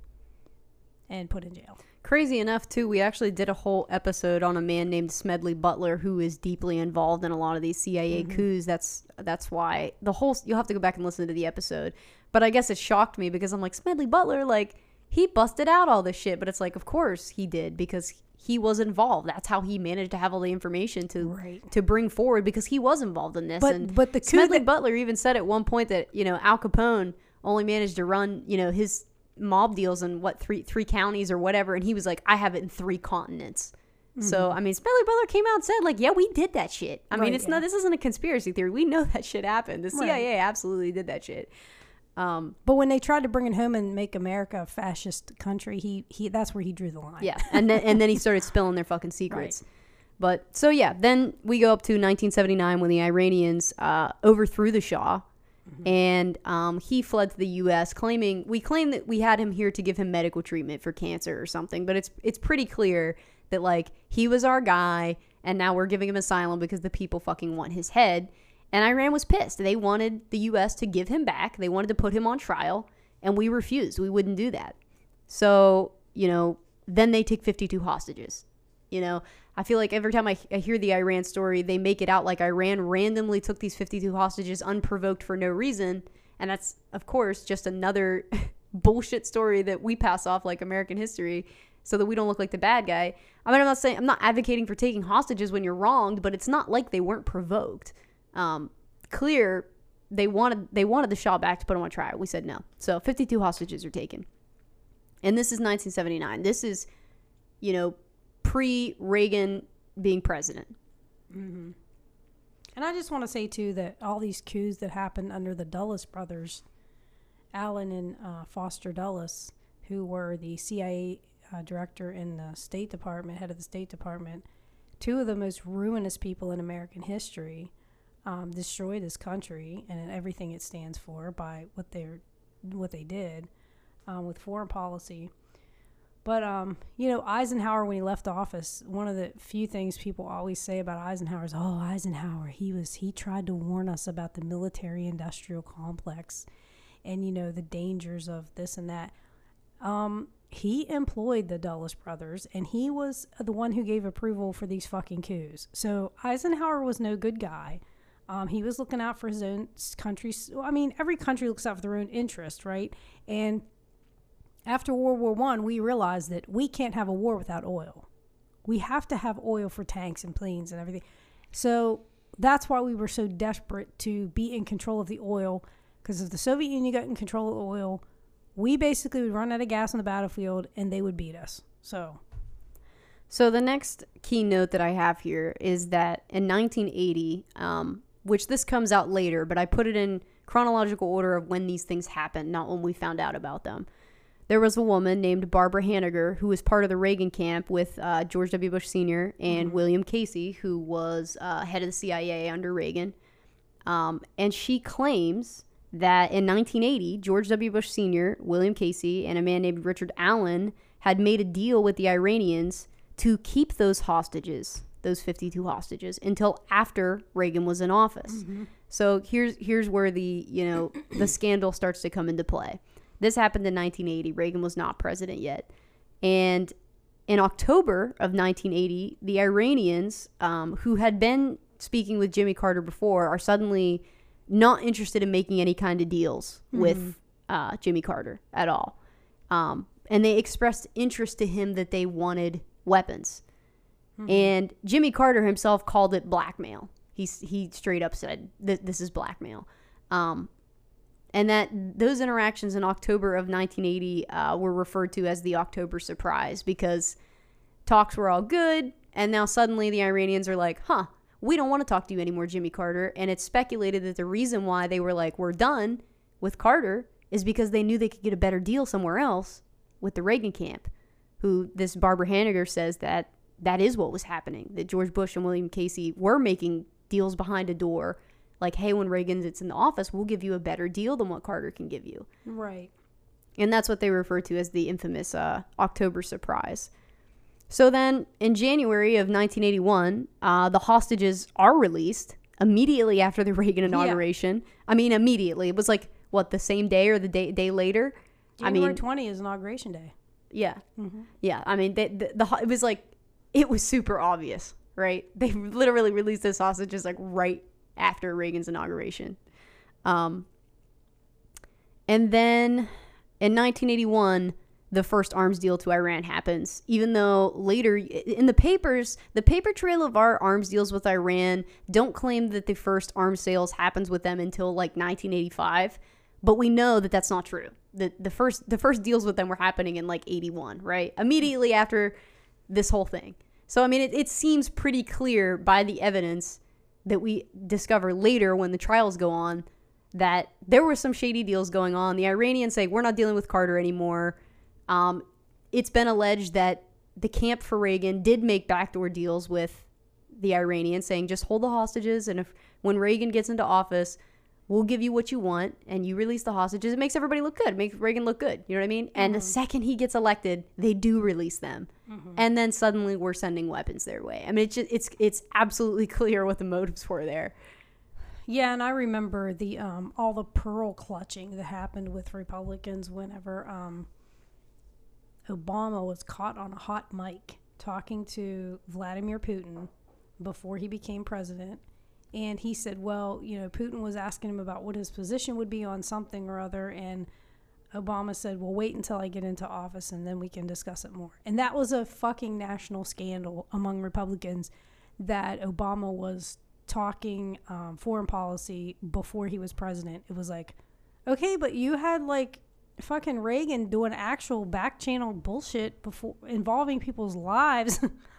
and put in jail. Crazy enough, too, we actually did a whole episode on a man named Smedley Butler who is deeply involved in a lot of these CIA Mm-hmm. coups. That's that's why the whole you'll have to go back and listen to the episode. But I guess it shocked me because I'm like Smedley Butler, like he busted out all this shit. But it's like, of course he did because he was involved. That's how he managed to have all the information to Right. to bring forward because he was involved in this. But and but the Smedley that, Butler even said at one point that you know Al Capone only managed to run you know his mob deals in what three three counties or whatever, and he was like, I have it in three continents. So mm-hmm. I mean, Smedley Butler came out and said like, yeah, we did that shit. I mean, it's yeah. not this isn't a conspiracy theory. We know *laughs* that shit happened. The Right. CIA absolutely did that shit. Um, but when they tried to bring it home and make America a fascist country, he he that's where he drew the line. Yeah, and then and then he started spilling their fucking *laughs* secrets. But so yeah, then we go up to 1979 when the Iranians uh, overthrew the Shah, and um, he fled to the U.S. claiming we claim that we had him here to give him medical treatment for cancer or something, but it's it's pretty clear that like he was our guy, and now we're giving him asylum because the people fucking want his head. And Iran was pissed. They wanted the U.S. to give him back. They wanted to put him on trial, and we refused. We wouldn't do that. So you know, then they take 52 hostages. You know, I feel like every time I, I hear the Iran story, they make it out like Iran randomly took these 52 hostages unprovoked for no reason. And that's, of course, just another *laughs* bullshit story that we pass off like American history so that we don't look like the bad guy. I mean, I'm not saying, I'm not advocating for taking hostages when you're wronged, but it's not like they weren't provoked. Um, clear, they wanted they wanted the Shah back to put him on trial. We said no. So 52 hostages are taken. And this is 1979. This is, you know, pre Reagan being president. Mm-hmm. And I just want to say too that all these coups that happened under the Dulles brothers, Allen and uh, Foster Dulles, who were the CIA uh, director in the State Department, head of the State Department, two of the most ruinous people in American history, um, destroyed this country and everything it stands for by what they what they did um, with foreign policy. But um, you know, Eisenhower when he left office, one of the few things people always say about Eisenhower is, "Oh, Eisenhower, he was he tried to warn us about the military-industrial complex, and you know the dangers of this and that." Um, he employed the Dulles brothers, and he was the one who gave approval for these fucking coups. So Eisenhower was no good guy. Um, he was looking out for his own country. I mean, every country looks out for their own interest, right? And after World War One, we realized that we can't have a war without oil. We have to have oil for tanks and planes and everything. So that's why we were so desperate to be in control of the oil. Because if the Soviet Union got in control of oil, we basically would run out of gas on the battlefield and they would beat us. So. So the next key note that I have here is that in 1980, um, which this comes out later, but I put it in chronological order of when these things happened, not when we found out about them there was a woman named Barbara Honegger who was part of the Reagan camp with uh, George W. Bush Sr. and mm-hmm. William Casey, who was uh, head of the CIA under Reagan. Um, and she claims that in 1980, George W. Bush Sr., William Casey, and a man named Richard Allen had made a deal with the Iranians to keep those hostages, those 52 hostages, until after Reagan was in office. Mm-hmm. So here's here's where the you know the *clears throat* scandal starts to come into play. This happened in 1980. Reagan was not president yet. And in October of 1980, the Iranians, um, who had been speaking with Jimmy Carter before, are suddenly not interested in making any kind of deals mm-hmm. with uh, Jimmy Carter at all. Um, and they expressed interest to him that they wanted weapons. Mm-hmm. And Jimmy Carter himself called it blackmail. He, he straight up said, that This is blackmail. Um, and that those interactions in October of 1980 uh, were referred to as the October surprise because talks were all good, and now suddenly the Iranians are like, huh, we don't want to talk to you anymore, Jimmy Carter. And it's speculated that the reason why they were like, we're done with Carter is because they knew they could get a better deal somewhere else with the Reagan camp, who this Barbara Honegger says that that is what was happening, that George Bush and William Casey were making deals behind a door like, hey, when Reagan's it's in the office, we'll give you a better deal than what Carter can give you. Right. And that's what they refer to as the infamous uh, October surprise. So then, in January of 1981, uh, the hostages are released immediately after the Reagan inauguration. Yeah. I mean, immediately. It was like what the same day or the day day later. January I mean, 20 is inauguration day. Yeah, mm-hmm. yeah. I mean, the, the, the it was like it was super obvious, right? They literally released those sausages like right after Reagan's inauguration. Um, and then in 1981, the first arms deal to Iran happens, even though later in the papers, the paper trail of our arms deals with Iran don't claim that the first arms sales happens with them until like 1985, but we know that that's not true. The the first the first deals with them were happening in like 81, right? Immediately after this whole thing. So I mean it, it seems pretty clear by the evidence that we discover later when the trials go on that there were some shady deals going on. The Iranians say, we're not dealing with Carter anymore. Um, it's been alleged that the camp for Reagan did make backdoor deals with the Iranians, saying, just hold the hostages. And if when Reagan gets into office, we'll give you what you want and you release the hostages. It makes everybody look good. It makes Reagan look good. You know what I mean? And the second he gets elected, they do release them. And then suddenly we're sending weapons their way. I mean, it's just, it's it's absolutely *laughs* clear what the motives were there. Yeah, and I remember the um, all the pearl clutching that happened with Republicans whenever um, Obama was caught on a hot mic talking to Vladimir Putin before he became president. And he said, well, you know, Putin was asking him about what his position would be on something or other. And Obama said, well, wait until I get into office and then we can discuss it more. And that was a fucking national scandal among Republicans that Obama was talking um, foreign policy before he was president. It was like, okay, but you had like fucking Reagan doing actual back channel bullshit before involving people's lives *laughs*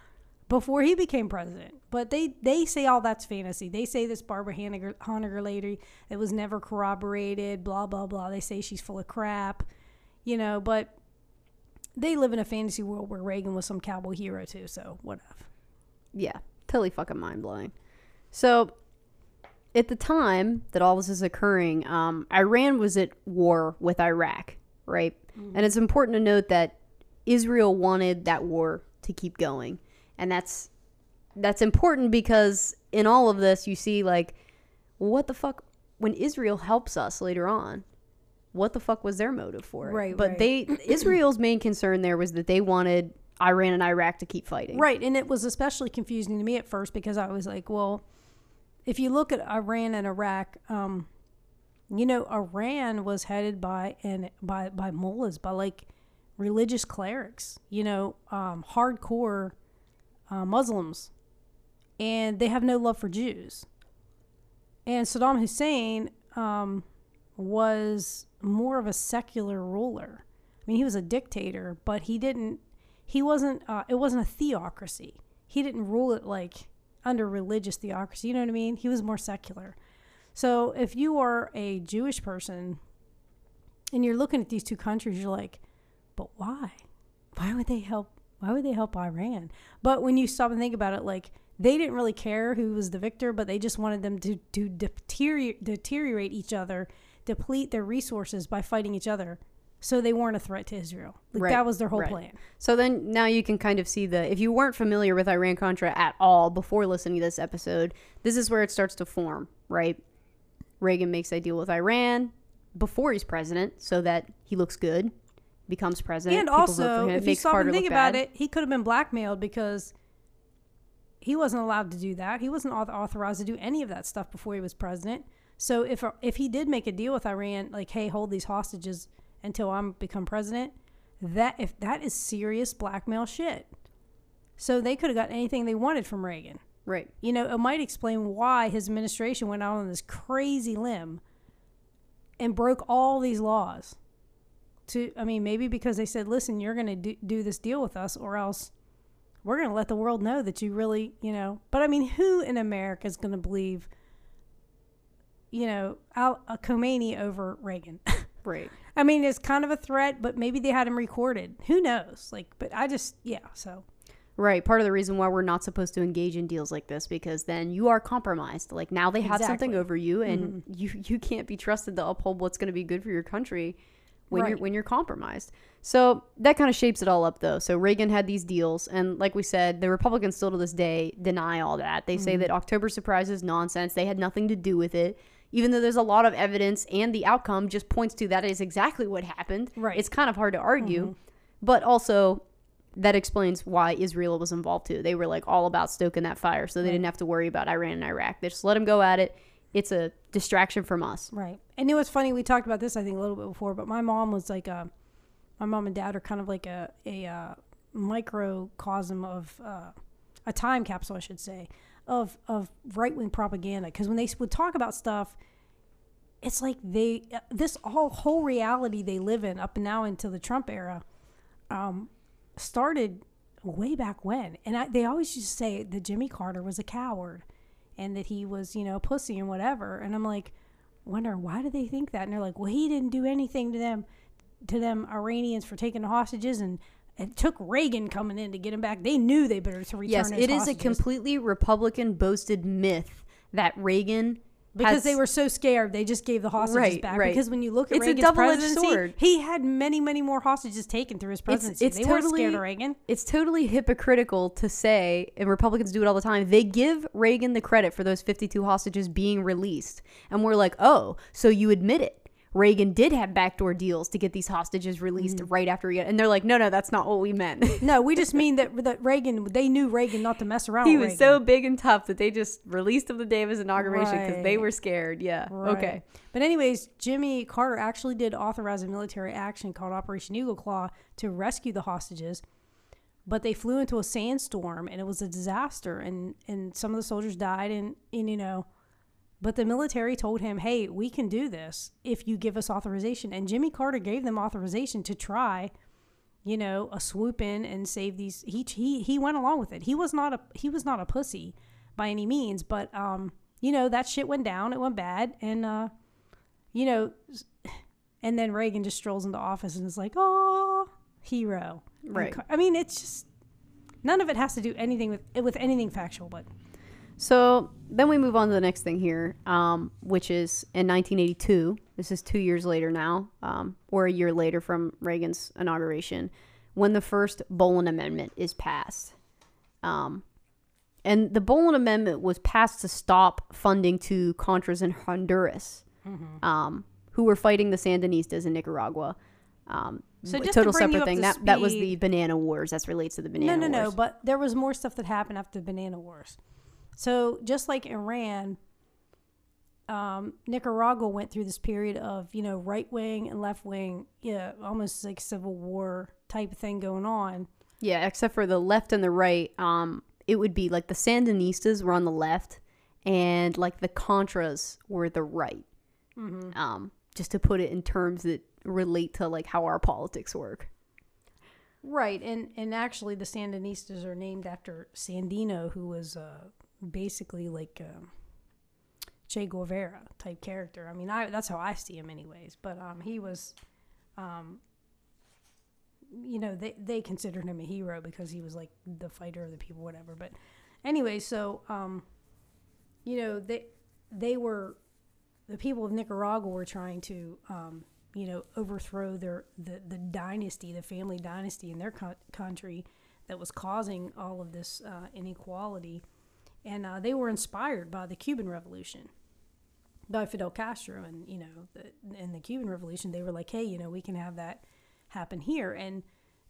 before he became president. But they they say all that's fantasy. They say this Barbara Honegger, Honegger lady it was never corroborated. Blah blah blah. They say she's full of crap, you know. But they live in a fantasy world where Reagan was some cowboy hero too. So whatever. Yeah, totally fucking mind blowing. So, at the time that all this is occurring, um, Iran was at war with Iraq, right? And it's important to note that Israel wanted that war to keep going, and that's that's important because in all of this, you see like, what the fuck when Israel helps us later on. What the fuck was their motive for it? Right, But right. they *coughs* Israel's main concern there was that they wanted Iran and Iraq to keep fighting. Right, and it was especially confusing to me at first because I was like, well, if you look at Iran and Iraq, um, you know, Iran was headed by and by by mullahs, by like religious clerics, you know, um, hardcore uh, Muslims, and they have no love for Jews. And Saddam Hussein um, was more of a secular ruler. I mean, he was a dictator, but he didn't. He wasn't. Uh, it wasn't a theocracy. He didn't rule it like under religious theocracy. You know what I mean? He was more secular. So if you are a Jewish person and you're looking at these two countries, you're like, but why? Why would they help? Why would they help Iran? But when you stop and think about it, like they didn't really care who was the victor, but they just wanted them to, to deteriorate, deteriorate each other, deplete their resources by fighting each other. So they weren't a threat to Israel. Like Right, that was their whole right. plan. So then now you can kind of see the if you weren't familiar with Iran Contra at all before listening to this episode, this is where it starts to form, right? Reagan makes a deal with Iran before he's president so that he looks good, becomes president. And people also, him, if you stop and think about bad. it, he could have been blackmailed because he wasn't allowed to do that. He wasn't authorized to do any of that stuff before he was president. So if if he did make a deal with Iran, like, hey, hold these hostages until I'm become president, that if that is serious blackmail shit. So they could have got anything they wanted from Reagan. Right. You know, it might explain why his administration went out on this crazy limb and broke all these laws. To, I mean, maybe because they said, "Listen, you're going to do, do this deal with us, or else we're going to let the world know that you really, you know." But I mean, who in America is going to believe, you know, Al, uh, Khomeini over Reagan? *laughs* Right. I mean, it's kind of a threat, but maybe they had him recorded. Who knows? Like, but I just, yeah. So Right. Part of the reason why we're not supposed to engage in deals like this because then you are compromised. Like now they have something Exactly. Mm-hmm. over you and you you can't be trusted to uphold what's going to be good for your country when you're when you're compromised. So that kind of shapes it all up though. So Reagan had these deals and like we said, the Republicans still to this day deny all that. They Mm-hmm. say that October surprise is nonsense. They had nothing to do with it. Even though there's a lot of evidence and the outcome just points to that is exactly what happened. Right. Mm-hmm. It's kind of hard to argue. But also that explains why Israel was involved too. They were like all about stoking that fire, so they didn't have to worry about Iran and Iraq. They just let them go at it. It's a distraction from us. Right. And it was funny. We talked about this, I think, a little bit before. But my mom was like a, my mom and dad are kind of like a a uh, microcosm of uh, a time capsule, I should say, of of right wing propaganda. Because when they would talk about stuff, it's like they this whole whole reality they live in up and now into the Trump era, um, started way back when. And I, they always used to say that Jimmy Carter was a coward, and that he was you know a pussy and whatever. And I'm like, wonder why do they think that? And they're like, well, he didn't do anything to them, to them Iranians for taking the hostages, and it took Reagan coming in to get him back. They knew they better to return. Yes, it is a completely Republican boasted myth that Reagan because they were so scared, they just gave the hostages Right, back. right. Because when you look at It's a Reagan's double-edged presidency, sword. he had many, many more hostages taken through his presidency. it's they weren't scared of Reagan. it's totally hypocritical to say, and Republicans do it all the time. They give Reagan the credit for those 52 hostages being released, and we're like, oh, so you admit it? Reagan did have backdoor deals to get these hostages released Mm-hmm. right after he, and they're like, no, no, that's not what we meant. *laughs* No, we just mean that that Reagan. They knew Reagan not to mess around. he was Reagan. so big and tough that they just released him the day of his inauguration because they were scared. Yeah. Right. Okay. But anyways, Jimmy Carter actually did authorize a military action called Operation Eagle Claw to rescue the hostages. But they flew into a sandstorm and it was a disaster and and some of the soldiers died and and you know but the military told him, "Hey, we can do this if you give us authorization." And Jimmy Carter gave them authorization to try you know, a swoop in and save these. He he he went along with it. He was not a he was not a pussy by any means, but um, you know that shit went down. It went bad, and uh, you know, and then Reagan just strolls into office and is like, "Oh, hero." Right. I mean, it's just none of it has to do anything with with anything factual, but So then we move on to the next thing here, um, which is in 1982. This is two years later now, um, or a year later from Reagan's inauguration, when the first Boland Amendment is passed. Um, and the Boland Amendment was passed to stop funding to Contras in Honduras, um, who were fighting the Sandinistas in Nicaragua. Um, So just to total bring separate thing. to That that was the Banana Wars. That relates to the Banana no, no, Wars. no. But there was more stuff that happened after the Banana Wars. So just like Iran, um, Nicaragua went through this period of you know right wing and left wing, yeah, almost like civil war type of thing going on. Yeah, except for the left and the right, um, it would be like the Sandinistas were on the left, and like the Contras were the right. Mm-hmm. Um, just to put it in terms that relate to like how our politics work. Right, and and actually the Sandinistas are named after Sandino, who was uh, basically like um, Che Guevara type character. I mean, I that's how I see him, anyways. But um, he was, um, you know, they they considered him a hero because he was like the fighter of the people, whatever. But anyway, so um, you know, they they were the people of Nicaragua were trying to um, you know overthrow their the, the dynasty the family dynasty in their co- country that was causing all of this uh, inequality and uh, they were inspired by the Cuban Revolution by Fidel Castro and you know the, in the Cuban Revolution they were like hey you know we can have that happen here and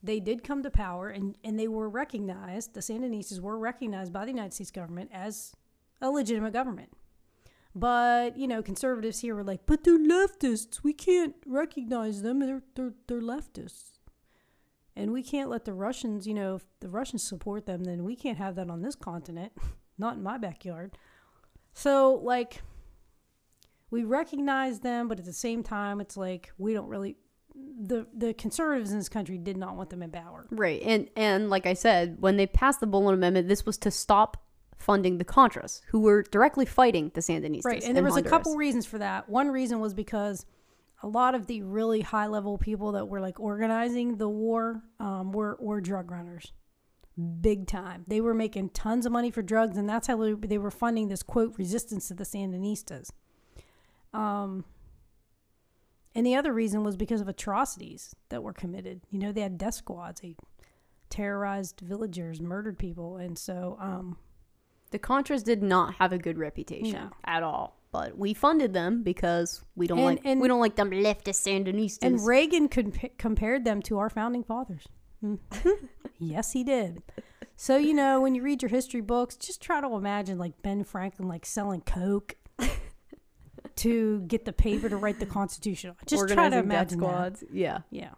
they did come to power and, and they were recognized the Sandinistas were recognized by the United States government as a legitimate government but you know, conservatives here were like, "But they're leftists. We can't recognize them. They're they're they're leftists, and we can't let the Russians. You know, if the Russians support them, then we can't have that on this continent. *laughs* Not in my backyard." So like, we recognize them, but at the same time, it's like we don't really. The the conservatives in this country did not want them in power. Right, and and like I said, when they passed the Boland Amendment, this was to stop funding the Contras, who were directly fighting the Sandinistas. Right, and there was Honduras. a couple reasons for that. One reason was because a lot of the really high level people that were like organizing the war um, were were drug runners, big time. They were making tons of money for drugs, and that's how they, were funding this quote resistance to the Sandinistas. Um, and the other reason was because of atrocities that were committed. You know, they had death squads. They terrorized villagers, murdered people, and so um, The Contras did not have a good reputation No. at all, but we funded them because we don't And- like and- we don't like them leftist Sandinistas. And Reagan compa- compared them to our founding fathers. *laughs* Yes, he did. So you know, when you read your history books, just try to imagine like Ben Franklin like selling coke *laughs* to get the paper to write the Constitution. Just try to Organizing death imagine that. Yeah, Yeah.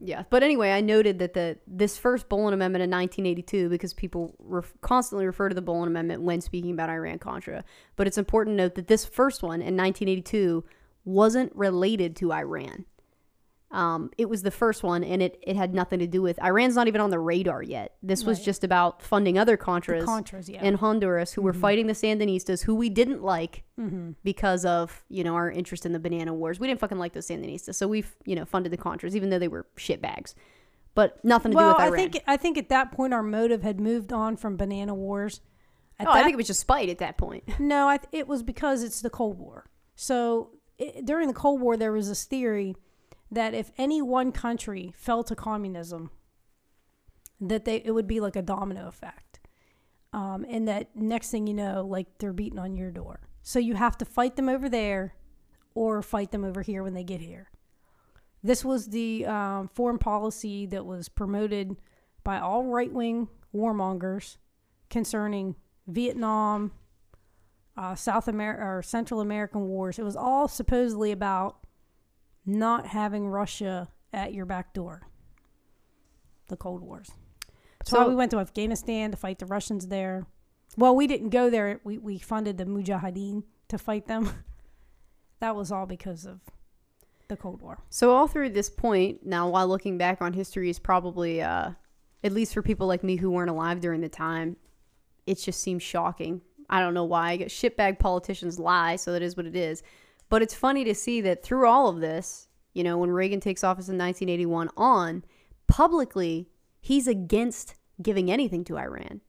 yeah. But anyway, I noted that the this first Boland Amendment in 1982 because people ref- constantly refer to the Boland Amendment when speaking about Iran Contra. But it's important to note that this first one in 1982 wasn't related to Iran. Um, it was the first one, and it, it had nothing to do with Iran's not even on the radar yet. This was Right. just about funding other Contras Contras, yeah. in Honduras who were fighting the Sandinistas, who we didn't like mm-hmm. because of you know our interest in the banana wars. We didn't fucking like those Sandinistas, so we've you know funded the Contras, even though they were shitbags. But nothing to Well, do with I Iran. think I think at that point our motive had moved on from banana wars. At oh, I that- think it was just spite at that point. *laughs* No, I th- it was because it's the Cold War. So i during the Cold War, there was this theory that if any one country fell to communism, that they it would be like a domino effect, um, and that next thing you know, like they're beating on your door. So you have to fight them over there, or fight them over here when they get here. This was the um, foreign policy that was promoted by all right wing warmongers concerning Vietnam, uh, South America or Central American wars. It was all supposedly about not having Russia at your back door. The Cold Wars. That's why we went to Afghanistan to fight the Russians there. Well, we didn't go there. We we funded the Mujahideen to fight them. *laughs* that was all because of the Cold War. So all through this point, now while looking back on history is probably uh at least for people like me who weren't alive during the time, it just seems shocking. I don't know why. I guess shitbag politicians lie, so that is what it is. But it's funny to see that through all of this, you know, when Reagan takes office in 1981 on, publicly, he's against giving anything to Iran.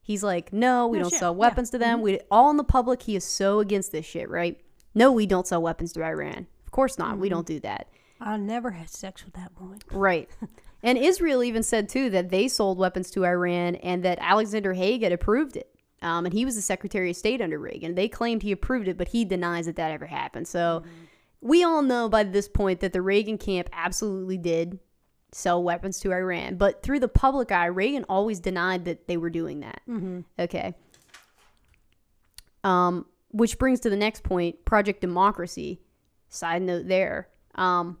He's like, no, we No don't shit, sell yeah. weapons to them. Mm-hmm. We all in the public. He is so against this shit, right? No, we don't sell weapons to Iran. Of course not. We don't mm-hmm. do that. I never had sex with that woman. *laughs* Right. And Israel even said too that they sold weapons to Iran and that Alexander Haig had approved it. Um, and he was the Secretary of State under Reagan. They claimed he approved it, but he denies that that ever happened. So we all know by this point that the Reagan camp absolutely did sell weapons to Iran. But through the public eye, Reagan always denied that they were doing that. Mm-hmm. Okay. Um, which brings to the next point Project Democracy. Side note there. Um,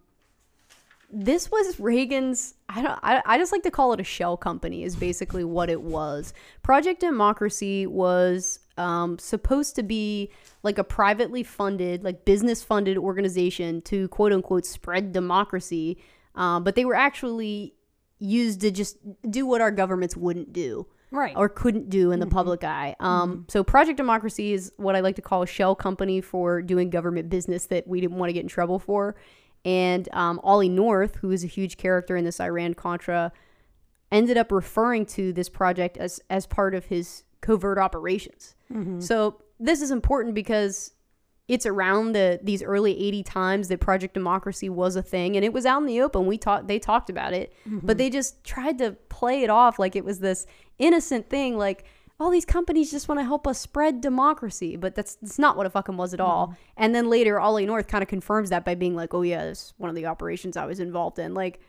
this was Reagan's. I don't. I, I just like to call it a shell company. Is basically what it was. Project Democracy was um, supposed to be like a privately funded, like business funded organization to quote unquote spread democracy. Um, but they were actually used to just do what our governments wouldn't do Right. or couldn't do in the public eye. Um, So Project Democracy is what I like to call a shell company for doing government business that we didn't want to get in trouble for. And um, Ollie North, who is a huge character in this Iran Contra, ended up referring to this project as as part of his covert operations. So this is important because it's around the these early 80 times that Project Democracy was a thing and it was out in the open. We talked they talked about it, but they just tried to play it off like it was this innocent thing like all these companies just want to help us spread democracy, but that's that's not what it fucking was at all. Mm-hmm. And then later Ollie North kind of confirms that by being like, "Oh yeah, this one of the operations I was involved in." Like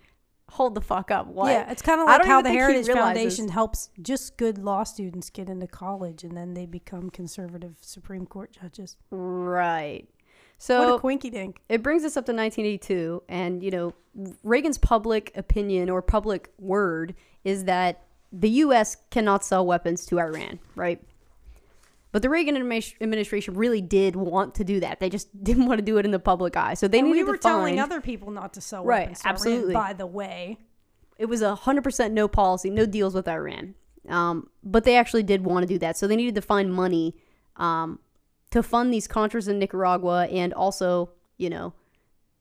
hold the fuck up. What? Yeah, it's kind of like how the think he Heritage Foundation helps just good law students get into college, and then they become conservative Supreme Court judges. Right. So what a quinky dink! it brings us up to 1982 and you know reagan's public opinion or public word is that the us cannot sell weapons to iran right? But the reagan administration really did want to do that. They just *laughs* didn't want to do it in the public eye. So they And needed we were to find telling other people not to sell Right, weapons. Iran, absolutely. by the way, it was a 100% no policy no deals with iran. Um, but they actually did want to do that. So they needed to find money um, to fund these contras in nicaragua and also you know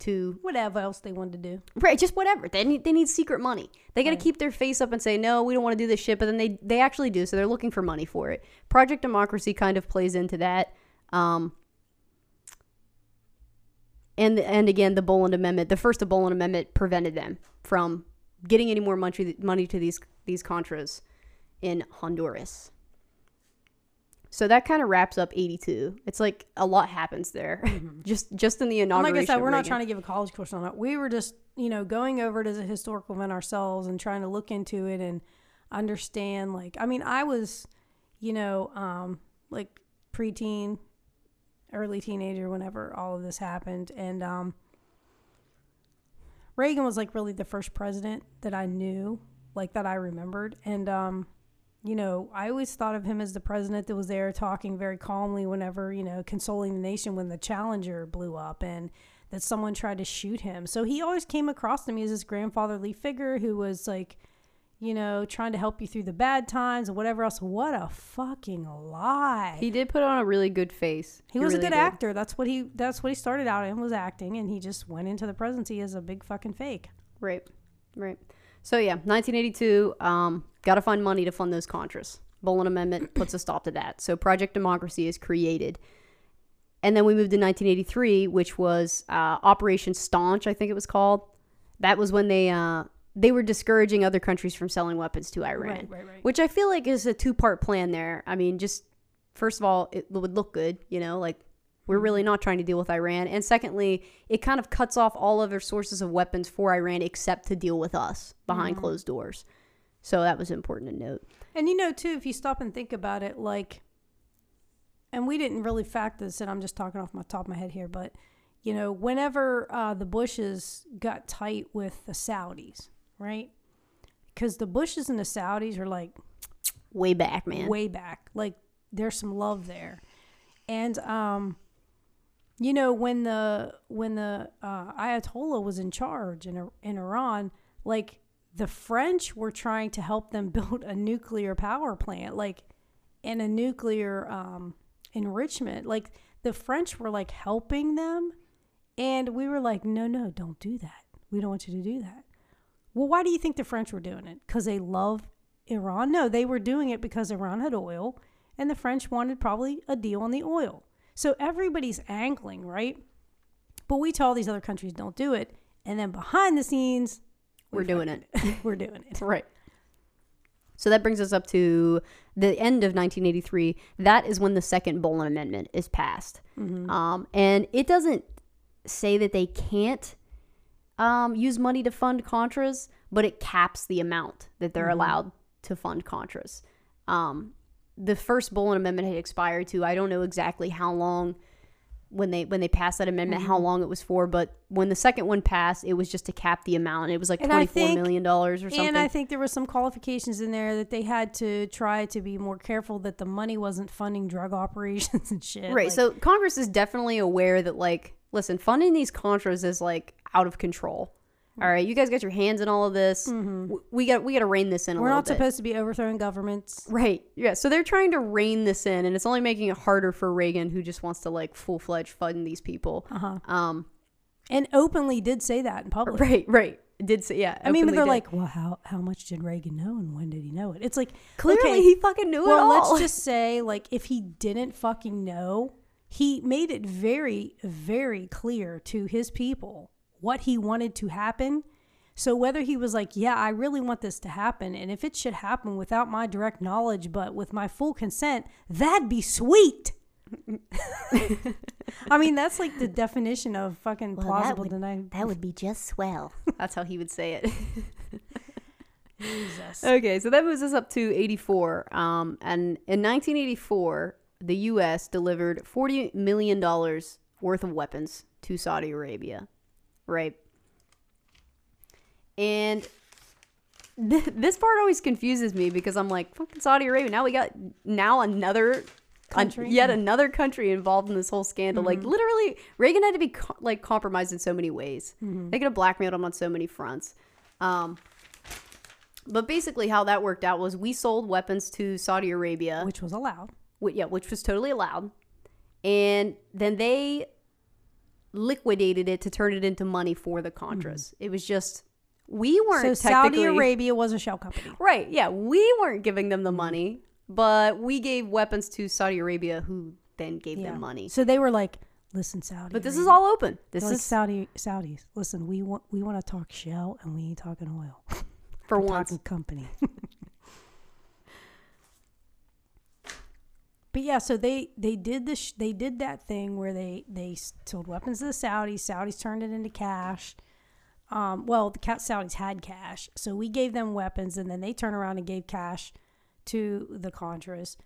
to whatever else they wanted to do. Right, just whatever. They need they need secret money. They got to Right. keep their face up and say no, we don't want to do this shit. But then they they actually do, so they're looking for money for it. Project Democracy kind of plays into that. Um, and and again, the Boland Amendment, the first Boland Amendment, prevented them from getting any more money money to these these contras in Honduras. So that kind of wraps up 82. It's like a lot happens there, *laughs* just just in the And inauguration. like I said, we're not trying to give a college course on it. We were just, you know, going over it as a historical event ourselves and trying to look into it and understand. Like, I mean, I was, you know, um, like preteen, early teenager whenever all of this happened, and um, Reagan was like really the first president that I knew, like that I remembered, and um, you know, I always thought of him as the president that was there talking very calmly whenever, you know, consoling the nation when the Challenger blew up and that someone tried to shoot him. So he always came across to me as this grandfatherly figure who was like, you know, trying to help you through the bad times and whatever else. What a fucking lie. He did put on a really good face. He was really a good did. actor. That's what he that's what he started out in was acting and he just went into the presidency as a big fucking fake. Right, right. So yeah, 1982. Um, got to find money to fund those contras. Boland Amendment *clears throat* puts a stop to that. So Project Democracy is created. And then we moved to 1983, which was uh, Operation Staunch, I think it was called. That was when they uh, they were discouraging other countries from selling weapons to Iran, Right, right, right. which I feel like is a two part plan there. I mean, just first of all, it would look good, you know, like we're really not trying to deal with Iran. And secondly, it kind of cuts off all other sources of weapons for Iran except to deal with us behind closed doors. So that was important to note. And you know, too, if you stop and think about it, like, and we didn't really factor this and I'm just talking off my top of my head here, but, you know, whenever uh, the Bushes got tight with the Saudis, right? Because the Bushes and the Saudis are like Way back, man. way back. Like, there's some love there. And, um, you know, when the when the uh, Ayatollah was in charge in in Iran, like the French were trying to help them *laughs* build a nuclear power plant, like and a nuclear um, enrichment. Like the French were like helping them, and we were like, no, no, don't do that. We don't want you to do that. Well, why do you think the French were doing it? Because they love Iran? No, they were doing it because Iran had oil, and the French wanted probably a deal on the oil. So everybody's angling, right? But we tell these other countries don't do it, and then behind the scenes, We're doing it. *laughs* we're doing it. Right. So that brings us up to the end of 1983. That is when the second Boland Amendment is passed. Um, and it doesn't say that they can't um, use money to fund Contras, but it caps the amount that they're allowed to fund Contras. Um, the first Boland Amendment had expired to I don't know exactly how long when they when they passed that amendment how mm-hmm. long it was for, but when the second one passed, it was just to cap the amount. It was like twenty four million dollars or something. And I think there were some qualifications in there that they had to try to be more careful that the money wasn't funding drug *laughs* operations and shit. Right. Like, so Congress is definitely aware that, like, listen, funding these Contras is like out of control. All right, you guys got your hands in all of this. W- We got we got to rein this in a we're not bit. supposed to be overthrowing governments. right. Yeah. So they're trying to rein this in, and it's only making it harder for Reagan, who just wants to like full fledged fund these people. Uh-huh. Um. And openly did say that in public. Right. Right. Did say yeah. I mean, but they're did. like, well, how how much did Reagan know, and when did he know it? It's like clearly okay, he fucking knew it all. let's just say, like, if he didn't fucking know, he made it very, very clear to his people what he wanted to happen. So whether he was like, yeah, I really want this to happen, and if it should happen without my direct knowledge, but with my full consent, that'd be sweet. *laughs* I mean, that's like the definition of fucking Well, that plausible would- deniability. That would be just swell. *laughs* That's how he would say it. *laughs* Jesus. Okay, so that moves us up to 84. Um, and in 1984, the U.S. delivered $40 million worth of weapons to Saudi Arabia, right? And th- this part always confuses me because I'm like, fucking Saudi Arabia. Now we got now another an- Country? yet another country involved in this whole scandal. Like literally, Reagan had to be co- like compromised in so many ways. They could have blackmailed him on so many fronts. Um, but basically, how that worked out was we sold weapons to Saudi Arabia, Which was allowed. yeah, which was totally allowed, and then they liquidated it to turn it into money for the Contras. Mm-hmm. It was just we weren't Saudi technically Arabia was a shell company. right. Yeah, we weren't giving them the mm-hmm. money, but we gave weapons to Saudi Arabia, who then gave them money. So they were like, "Listen, Saudi." But this is all open. This They're like is Saudi Saudis. Listen, we want we want to talk shell and we ain't talking oil. for *laughs* We're once. talking company. *laughs* but yeah, so they they did this. They did that thing where they they sold weapons to the Saudis. Saudis turned it into cash. Um, well, the Saudis had cash, so we gave them weapons, and then they turned around and gave cash to the Contras.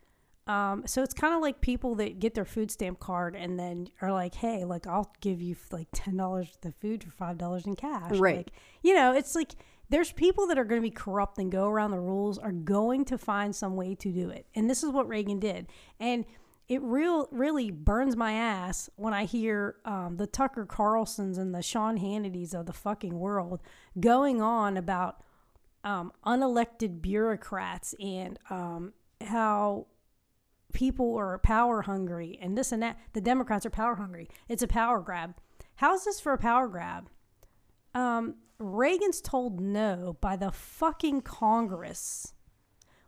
Um, so it's kind of like people that get their food stamp card and then are like, "Hey, like I'll give you like ten dollars the food for five dollars in cash." Right. Like, you know, it's like there's people that are going to be corrupt and go around the rules are going to find some way to do it, and this is what Reagan did. And it real really burns my ass when I hear um, the Tucker Carlsons and the Sean Hannitys of the fucking world going on about um, unelected bureaucrats and um, how people are power hungry and this and that. The Democrats are power hungry. It's a power grab. How's this for a power grab? Um, Reagan's told no by the fucking Congress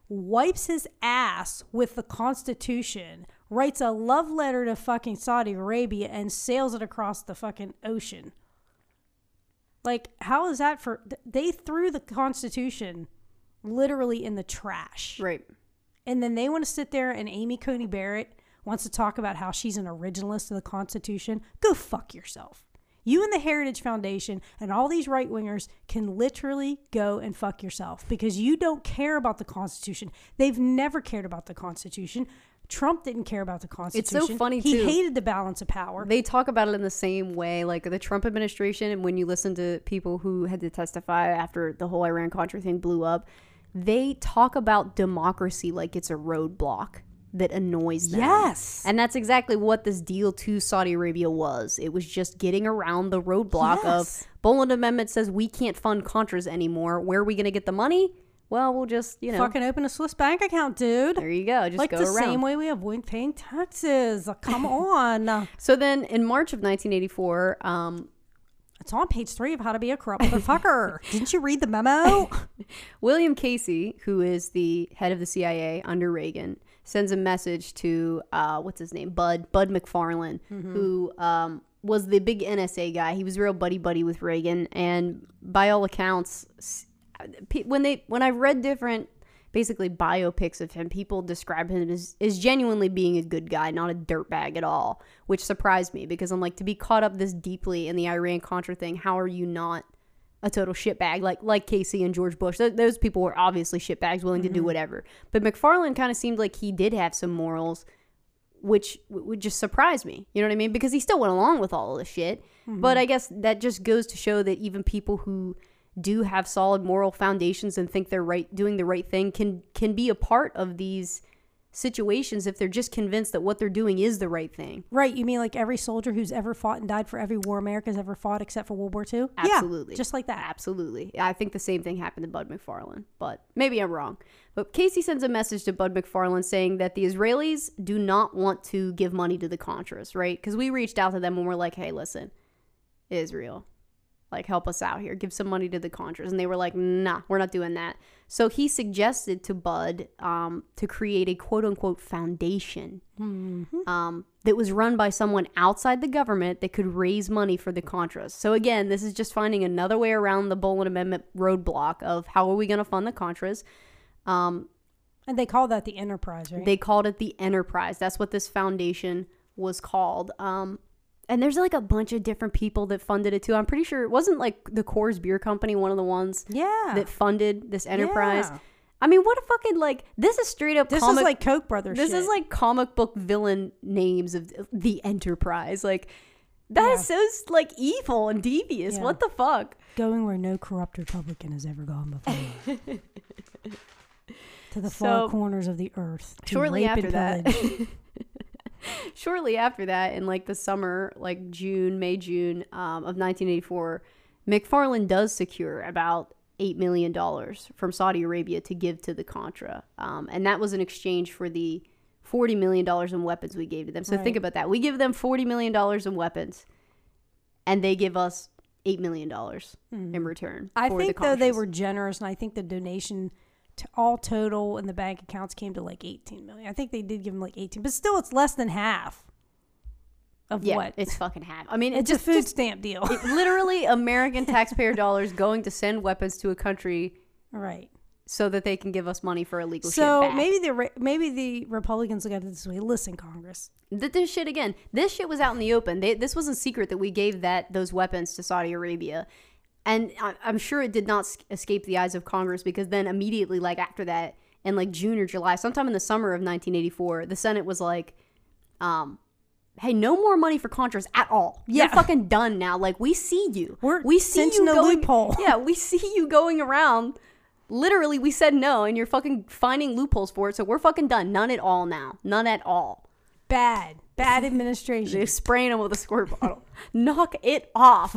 wipes his ass with the Constitution, writes a love letter to fucking Saudi Arabia, and sails it across the fucking ocean. Like, how is that for? They threw the Constitution literally in the trash. Right. And then they want to sit there and Amy Coney Barrett wants to talk about how she's an originalist of the Constitution. Go fuck yourself. You and the Heritage Foundation and all these right wingers can literally go and fuck yourself because you don't care about the Constitution. They've never cared about the Constitution. Trump didn't care about the Constitution. It's so funny, He too. hated the balance of power. They talk about it in the same way, like the Trump administration. And when you listen to people who had to testify after the whole Iran Contra thing blew up, they talk about democracy like it's a roadblock that annoys them. Yes. And that's exactly what this deal to Saudi Arabia was. It was just getting around the roadblock Yes. of Boland Amendment says we can't fund Contras anymore. Where are we going to get the money? Well, we'll just, you know, Fucking open a Swiss bank account, dude. there you go. Just go around like go the around. same way we avoid paying taxes. Come *laughs* on. So then in March of 1984, um, It's on page three of How to Be a Corrupt Motherfucker. *laughs* Didn't you read the memo? *laughs* William Casey, who is the head of the CIA under Reagan, sends a message to uh, what's his name, Bud Bud McFarlane, who um, was the big NSA guy. He was real buddy buddy with Reagan, and by all accounts, when they when I read different basically biopics of him, people describe him as, as genuinely being a good guy, not a dirtbag at all, which surprised me because I'm like to be caught up this deeply in the Iran Contra thing. How are you not? A total shitbag like like Casey and George Bush. Th- those people were obviously shitbags, willing to do mm-hmm. whatever. But McFarland kind of seemed like he did have some morals, which w- would just surprise me. You know what I mean? Because he still went along with all of the shit. But mm-hmm. I guess that just goes to show that even people who do have solid moral foundations and think they're right doing the right thing can can be a part of these situations if they're just convinced that what they're doing is the right thing. right. You mean like every soldier who's ever fought and died for every war America's ever fought except for World War II? Absolutely. Yeah, just like that. Absolutely. I think the same thing happened to Bud McFarlane, but maybe I'm wrong. But Casey sends a message to Bud McFarlane saying that the Israelis do not want to give money to the Contras, right? Because we reached out to them and we're like, hey, listen, Israel, like help us out here, give some money to the Contras. And they were like, nah, we're not doing that. So he suggested to Bud um, to create a quote unquote foundation um, that was run by someone outside the government that could raise money for the Contras. So again, this is just finding another way around the Boland Amendment roadblock of how are we going to fund the Contras. Um, And they call that the enterprise, right? they called it the Enterprise. That's what this foundation was called. Um, and there's like a bunch of different people that funded it too. I'm pretty sure it wasn't like the Coors Beer Company, one of the ones yeah. that funded this enterprise. Yeah. I mean, what a fucking like this is straight up. this comic- is like Koch brothers. this shit. is like comic book villain names of the Enterprise. Like that is Yeah. so like evil and devious. Yeah. What the fuck? going where no corrupt Republican has ever gone before. *laughs* to the So, far corners of the earth. To Shortly after that. *laughs* *laughs* shortly after that, in like the summer, like June, May, June um, of 1984, McFarland does secure about eight million dollars from Saudi Arabia to give to the Contra, um, and that was in exchange for the forty million dollars in weapons we gave to them. So think about that: we give them forty million dollars in weapons, and they give us eight million dollars in return. Hmm. I for think the though they were generous, and I think the donation all total in the bank accounts came to like eighteen million. I think they did give them like eighteen, but still, it's less than half of yeah, what. it's fucking half. I mean, It's it's just a food stamp deal, it, literally *laughs* American taxpayer dollars going to send weapons to a country right? so that they can give us money for illegal So shit back. maybe the Re- maybe the Republicans look at it this way. Listen, Congress, Th- this shit again. This shit was out in the open. They, this wasn't secret that we gave that those weapons to Saudi Arabia, and I, I'm sure it did not escape the eyes of Congress because then immediately, like after that, in like June or July, sometime in the summer of 1984, the Senate was like, um. Hey, no more money for Contras at all. You're Yeah. fucking done now. Like we see you. We're we see you the going. loophole. *laughs* Yeah, we see you going around. Literally, we said no, and you're fucking finding loopholes for it. So we're fucking done. None at all now. None at all. bad, bad administration. They're *laughs* spraying them with a squirt bottle. *laughs* knock it off.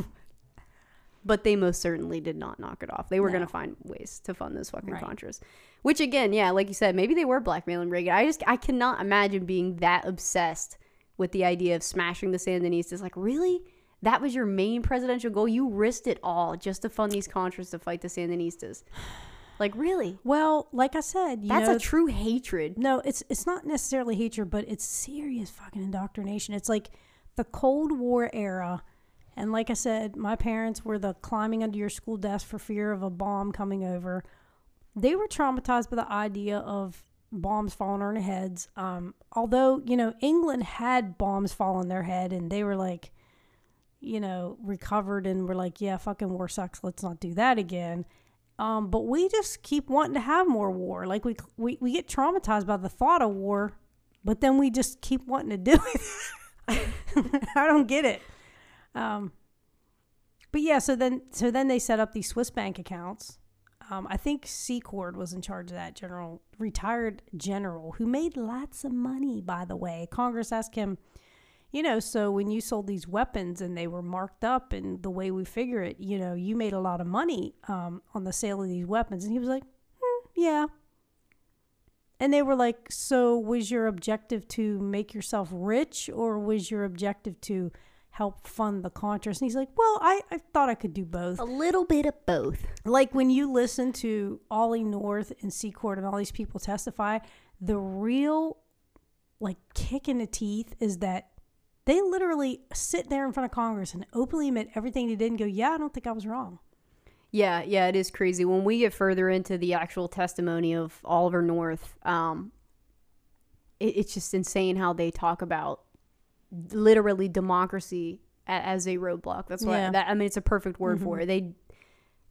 But they most certainly did not knock it off. They were No. going to find ways to fund those fucking Right. Contras. Which, again, yeah, like you said, maybe they were blackmailing Reagan. I just, I cannot imagine being that obsessed with the idea of smashing the Sandinistas. Like, really? That was your main presidential goal? You risked it all just to fund these Contras to fight the Sandinistas. *sighs* Like really? Well, like I said, you That's know, a true hatred. no, it's it's not necessarily hatred, but it's serious fucking indoctrination. It's like the Cold War era. And like I said, my parents were the climbing under your school desk for fear of a bomb coming over. They were traumatized by the idea of bombs falling on their heads. Um, although, you know, England had bombs fall on their head and they were like, you know, recovered and were like, yeah, fucking war sucks. Let's not do that again. Um, but we just keep wanting to have more war. Like we, we, we get traumatized by the thought of war, but then we just keep wanting to do it. *laughs* I don't get it. Um, but yeah, so then so then they set up these Swiss bank accounts. Um, I think Secord was in charge of that general retired general who made lots of money. By the way, Congress asked him, you know, so when you sold these weapons and they were marked up and the way we figure it, you know, you made a lot of money um, on the sale of these weapons, and he was like, hmm, yeah. And they were like, so was your objective to make yourself rich or was your objective to help fund the Contras? And he's like, well, I, I thought I could do both. A little bit of both. Like when you listen to Ollie North and Secord and all these people testify, the real like kick in the teeth is that they literally sit there in front of Congress and openly admit everything they did and go, yeah, I don't think I was wrong. Yeah, yeah, it is crazy. When we get further into the actual testimony of Oliver North, um, it, it's just insane how they talk about literally democracy as a roadblock. That's why Yeah. that I mean it's a perfect word for it. They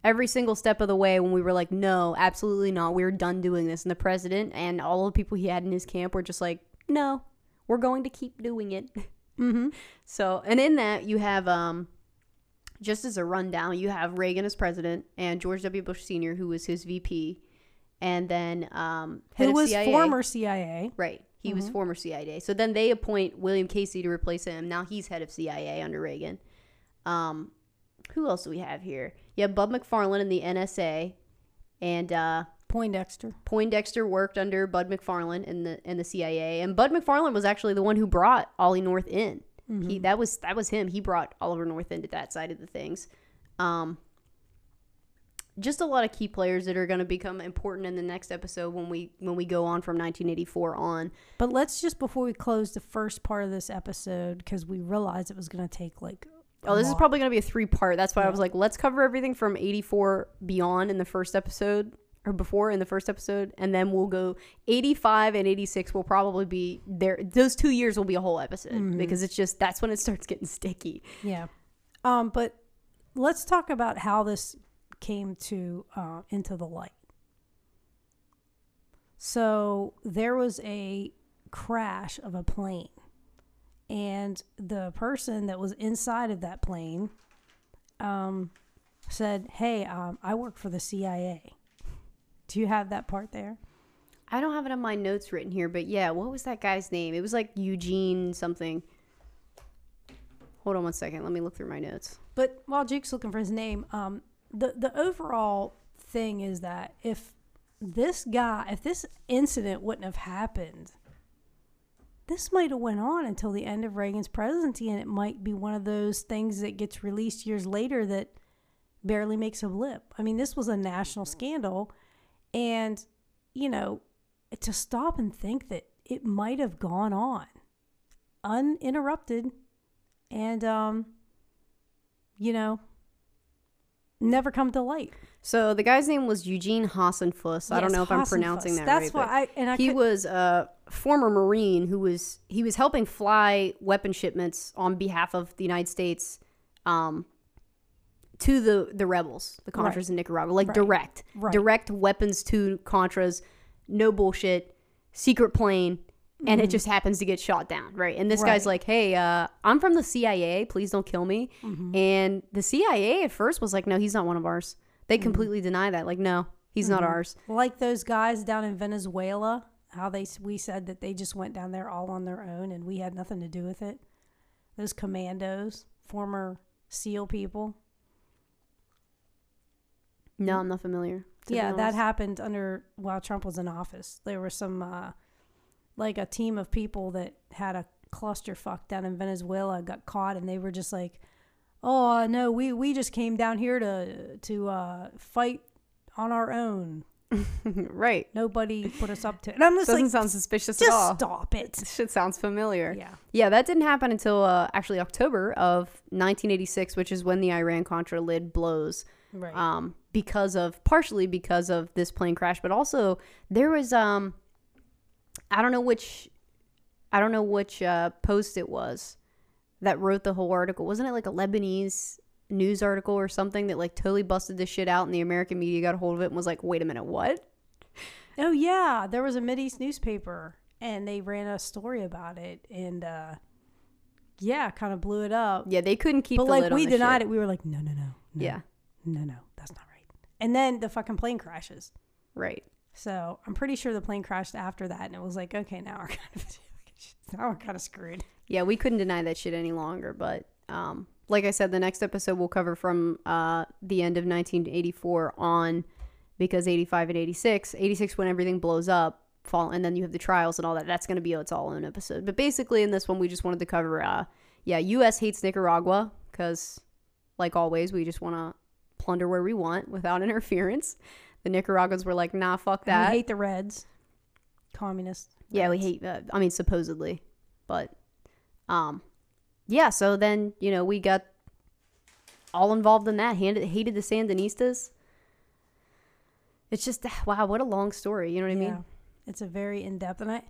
every single step of the way when we were like, no, absolutely not. We're done doing this, and the president and all the people he had in his camp were just like, no, we're going to keep doing it. *laughs* Mm-hmm. So, and in that you have, um, just as a rundown, you have Reagan as president and George W. Bush Sr., who was his VP, and then um, Who was CIA. former CIA. Right, he was former CIA. So then they appoint William Casey to replace him. Now he's head of CIA under Reagan. Um, who else do we have here? Yeah, have Bud McFarlane in the NSA, and uh, Poindexter. Poindexter worked under Bud McFarlane in the in the CIA, and Bud McFarlane was actually the one who brought Ollie North in. He that was that was him. He brought Oliver North into that side of the things. Um, just a lot of key players that are going to become important in the next episode when we when we go on from 1984 on. But let's just before we close the first part of this episode because we realized it was going to take like. Oh, this is probably going to be a three part. That's why I was like, let's cover everything from 84 beyond in the first episode or before in the first episode. And then we'll go 85 and 86 will probably be there. Those two years will be a whole episode Mm-hmm. because it's just, that's when it starts getting sticky. Yeah. Um, but let's talk about how this came to uh, into the light. So there was a crash of a plane, and the person that was inside of that plane um, said, "Hey, um, I work for the CIA." Do you have that part there? I don't have it on my notes written here, but yeah, what was that guy's name? It was like Eugene something. Hold on one second. Let me look through my notes. But while Jake's looking for his name, um, the the overall thing is that if this guy, if this incident wouldn't have happened, this might have went on until the end of Reagan's presidency, and it might be one of those things that gets released years later that barely makes a blip. I mean, this was a national scandal, and you know, to stop and think that it might have gone on uninterrupted, and um, you know, never come to light. So the guy's name was Eugene Hasenfus. I don't know if I'm pronouncing that That's right. why I and I he could, was a former Marine who was he was helping fly weapon shipments on behalf of the United States um, to the the rebels, the Contras Right. in Nicaragua, like Right. direct, Right. direct weapons to Contras, no bullshit, secret plane. And it just happens to get shot down, right? And this guy's Mm-hmm. Like, "Hey, uh, I'm from the CIA. Please don't kill me." Mm-hmm. And the CIA at first was like, "No, he's not one of ours." They Mm-hmm. completely deny that. Like, no, he's not ours. like those guys down in Venezuela. How they we said that they just went down there all on their own, and we had nothing to do with it. Those commandos, former SEAL people. No, I'm not familiar. yeah, that happened under while Trump was in office. There were some uh, like a team of people that had a clusterfuck down in Venezuela got caught, and they were just like, "Oh no, we we just came down here to to uh, fight on our own." *laughs* right. Nobody put us up to it. And I'm just Doesn't like, sound suspicious at all. stop it. This shit sounds familiar. Yeah. Yeah, that didn't happen until uh, actually October of 1986, which is when the Iran Contra lid blows. Right. Um, because of partially because of this plane crash, but also there was um, I don't know which, I don't know which uh, post it was that wrote the whole article. Wasn't it like a Lebanese news article or something that like totally busted this shit out, and the American media got a hold of it and was like, wait a minute, what? oh yeah, there was a Mideast newspaper and they ran a story about it and uh yeah, kind of blew it up. Yeah, they couldn't keep but the like we denied shit. it. We were like, no, no, no, no, Yeah, no, no, that's not right. And then the fucking plane crashes. right. So I'm pretty sure the plane crashed after that, and it was like, okay, now we're *laughs* kind of now we're kind of screwed. Yeah, we couldn't deny that shit any longer. But um, like I said, the next episode we'll cover from uh, the end of 1984 on because 85 and 86, 86 when everything blows up, fall, and then you have the trials and all that. That's going to be its all own episode. But basically, in this one, we just wanted to cover, uh, yeah, U.S. hates Nicaragua because, like always, we just want to plunder where we want without *laughs* interference. The Nicaraguans were like, nah, fuck And that. we hate the Reds, communists. Yeah, we hate. Uh, I mean, supposedly, but um, yeah. So then you know we got all involved in that. Hated, hated the Sandinistas. It's just *sighs* wow, what a long story. You know what I mean? It's a very in depth, and I,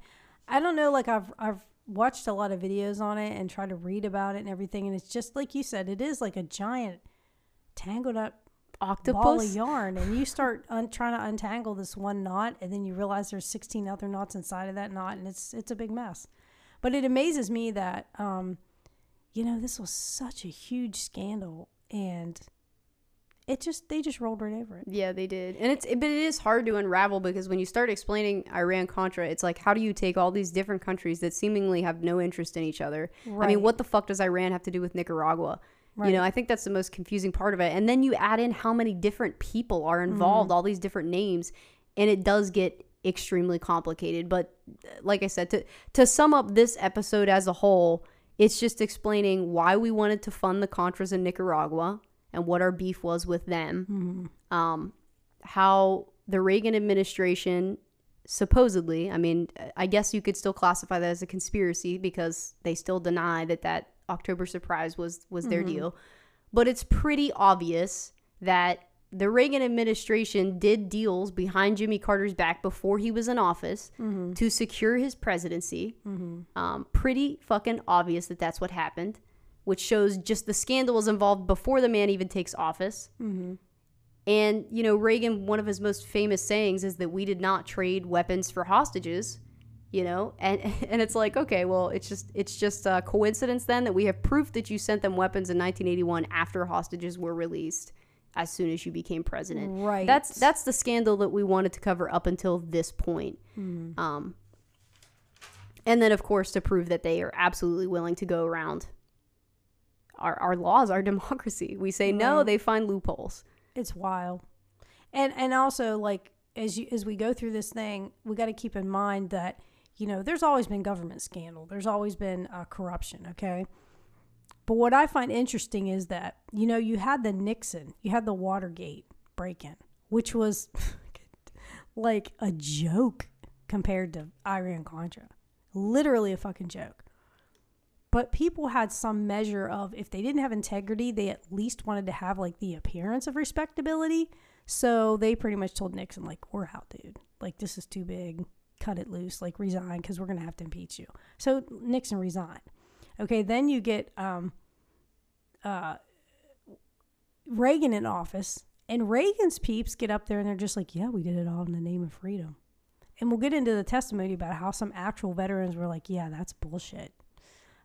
I don't know. Like I've I've watched a lot of videos on it and tried to read about it and everything, and it's just like you said, it is like a giant tangled up ball of yarn, and you start un- trying to untangle this one knot, and then you realize there's 16 other knots inside of that knot, and it's it's a big mess. But it amazes me that, um, you know, this was such a huge scandal, and it just they just rolled right over it. Yeah, they did, and it's but it is hard to unravel because when you start explaining Iran Contra, it's like how do you take all these different countries that seemingly have no interest in each other? I mean, what the fuck does Iran have to do with Nicaragua? You know, I think that's the most confusing part of it. And then you add in how many different people are involved, Mm-hmm. all these different names, and it does get extremely complicated. But uh, like I said, to to sum up this episode as a whole, it's just explaining why we wanted to fund the Contras in Nicaragua and what our beef was with them. Mm-hmm. Um, how the Reagan administration supposedly, I mean, I guess you could still classify that as a conspiracy because they still deny that that October surprise was was their mm-hmm. deal. But it's pretty obvious that the Reagan administration did deals behind Jimmy Carter's back before he was in office mm-hmm. to secure his presidency. Mm-hmm. Um, pretty fucking obvious that that's what happened, which shows just the scandals involved before the man even takes office. And, you know, Reagan, one of his most famous sayings is that we did not trade weapons for hostages, you know? And *laughs* and it's like, okay, well, it's just it's just a coincidence then that we have proof that you sent them weapons in 1981 after hostages were released as soon as you became president. Right. That's that's the scandal that we wanted to cover up until this point. Um and then of course to prove that they are absolutely willing to go around our, our laws, our *laughs* democracy. We say no, they find loopholes. it's wild and and also like as you as we go through this thing we got to keep in mind that you know there's always been government scandal. There's always been uh, corruption okay? But what i find interesting is that you know you had the nixon you had the watergate break-in which was *laughs* like a joke compared to iran contra. Literally a fucking joke. But people had some measure of if they didn't have integrity they at least wanted to have like the appearance of respectability. So they pretty much told nixon like we're out dude. Like this is too big cut it loose like resign because we're gonna have to impeach you. So nixon resigned. Okay then you get um uh reagan in office and reagan's peeps get up there and they're just like yeah we did it all in the name of freedom. And we'll get into the testimony about how some actual veterans were like yeah that's bullshit.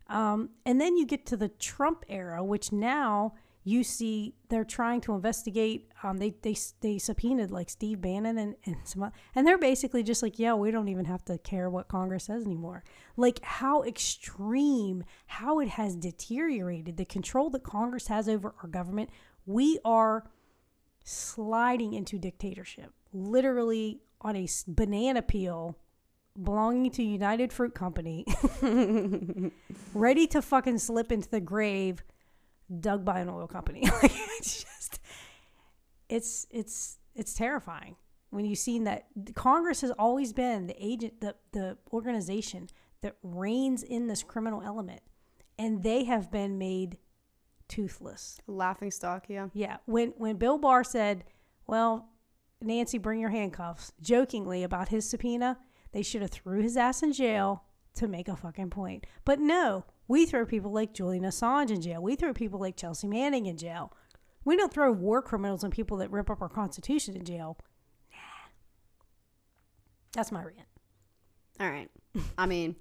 Um, and then you get to the Trump era, which now you see they're trying to investigate. Um, they they they subpoenaed like Steve Bannon and and some, and they're basically just like, yeah, we don't even have to care what Congress says anymore. Like how extreme, how it has deteriorated the control that Congress has over our government. We are sliding into dictatorship, literally on a banana peel belonging to United Fruit Company, *laughs* ready to fucking slip into the grave, dug by an oil company. *laughs* Like, it's just, it's it's it's terrifying. when you've seen that Congress has always been the agent, the the organization that reins in this criminal element, and they have been made toothless. Laughing stock, yeah. Yeah, when when Bill Barr said, "Well, Nancy, bring your handcuffs," jokingly about his subpoena, they should have threw his ass in jail to make a fucking point. But no, we throw people like Julian Assange in jail. We throw people like Chelsea Manning in jail. We don't throw war criminals and people that rip up our constitution in jail. Nah. That's my rant. All right. I mean,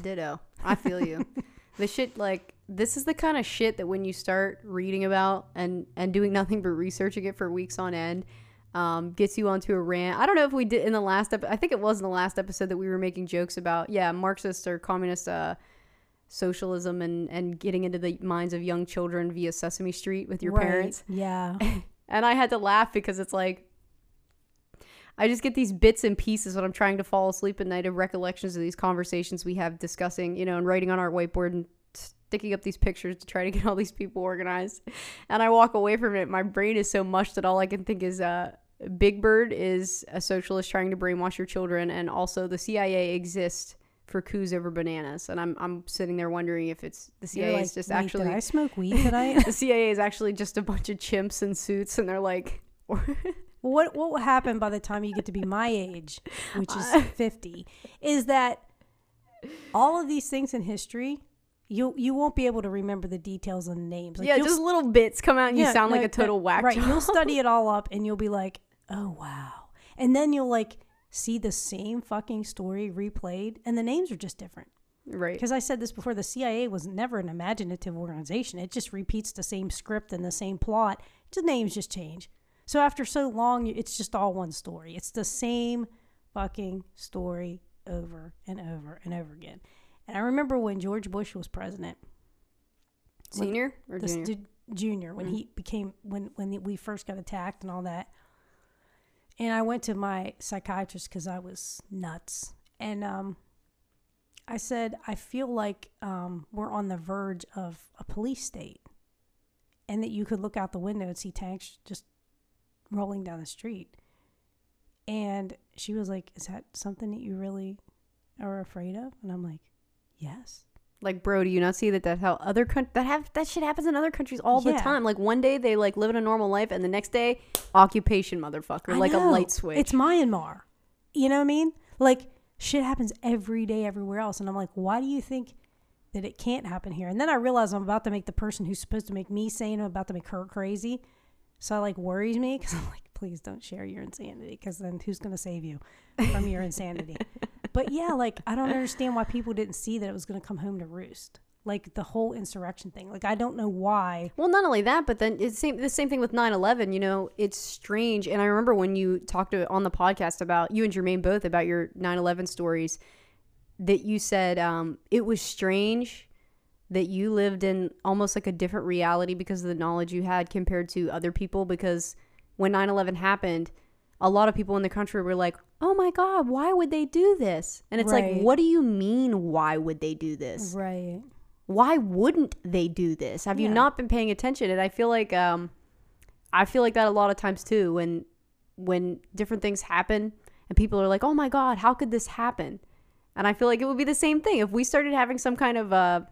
ditto. I feel you. *laughs* the shit like this is the kind of shit that when you start reading about and and doing nothing but researching it for weeks on end um, gets you onto a rant. I don't know if we did in the last episode. I think it was in the last episode that we were making jokes about yeah, Marxist or communist uh, socialism and and getting into the minds of young children via Sesame Street with your Right. parents. Yeah. *laughs* And I had to laugh because it's like I just get these bits and pieces when I'm trying to fall asleep at night of recollections of these conversations we have discussing, you know, and writing on our whiteboard and sticking up these pictures to try to get all these people organized. And I walk away from it. My brain is so much that all I can think is uh Big Bird is a socialist trying to brainwash your children and also the CIA exists for coups over bananas. And I'm I'm sitting there wondering if it's the CIA like, is just "Wait, actually Did I smoke weed *laughs* tonight? the CIA is actually just a bunch of chimps in suits, and they're like, *laughs* what what will happen by the time you get to be my age, which is *laughs* fifty, is that all of these things in history, you you won't be able to remember the details and names. Like, yeah, just little bits come out, and you Yeah, sound like a total no, whack Right. job. You'll study it all up and you'll be like, oh, wow. And then you'll like see the same fucking story replayed and the names are just different. right. Because I said this before the CIA was never an imaginative organization, it just repeats the same script and the same plot. The names just change. So after so long, it's just all one story. It's the same fucking story over and over and over again. And I remember when George Bush was president Senior or junior? stu- junior when mm-hmm. he became when when we first got attacked and all that and i went to my psychiatrist because i was nuts. And um i said i feel like um we're on the verge of a police state and that you could look out the window and see tanks just rolling down the street. And she was like is that something that you really are afraid of? And i'm like yes like, bro, do you not see that that's how other coun- that have that shit happens in other countries all the Yeah. time? Like one day they like live in a normal life, and the next day, occupation, motherfucker, I like a know. light switch. It's Myanmar. You know what I mean? Like shit happens every day everywhere else, and I'm like, why do you think that it can't happen here? And then I realize I'm about to make the person who's supposed to make me sane, I'm about to make her crazy. So it like worries me because I'm like, please don't share your insanity because then who's gonna save you from your insanity? *laughs* But yeah, like I don't understand why people didn't see that it was gonna come home to roost. Like the whole insurrection thing. Like I don't know why. Well, not only that, but then it's same the same thing with 9/11. You know, it's strange. And I remember when you talked to, on the podcast about you and Jermaine both about your 9/11 stories, that you said um, it was strange that you lived in almost like a different reality because of the knowledge you had compared to other people. Because when 9/11 happened, a lot of people in the country were like, "Oh my God, why would they do this?" And it's Right. like, what do you mean? Why would they do this? Right. why wouldn't they do this? Have you not been paying attention? And I feel like um I feel like that a lot of times too when when different things happen and people are like, "Oh my god, how could this happen?" And I feel like it would be the same thing if we started having some kind of uh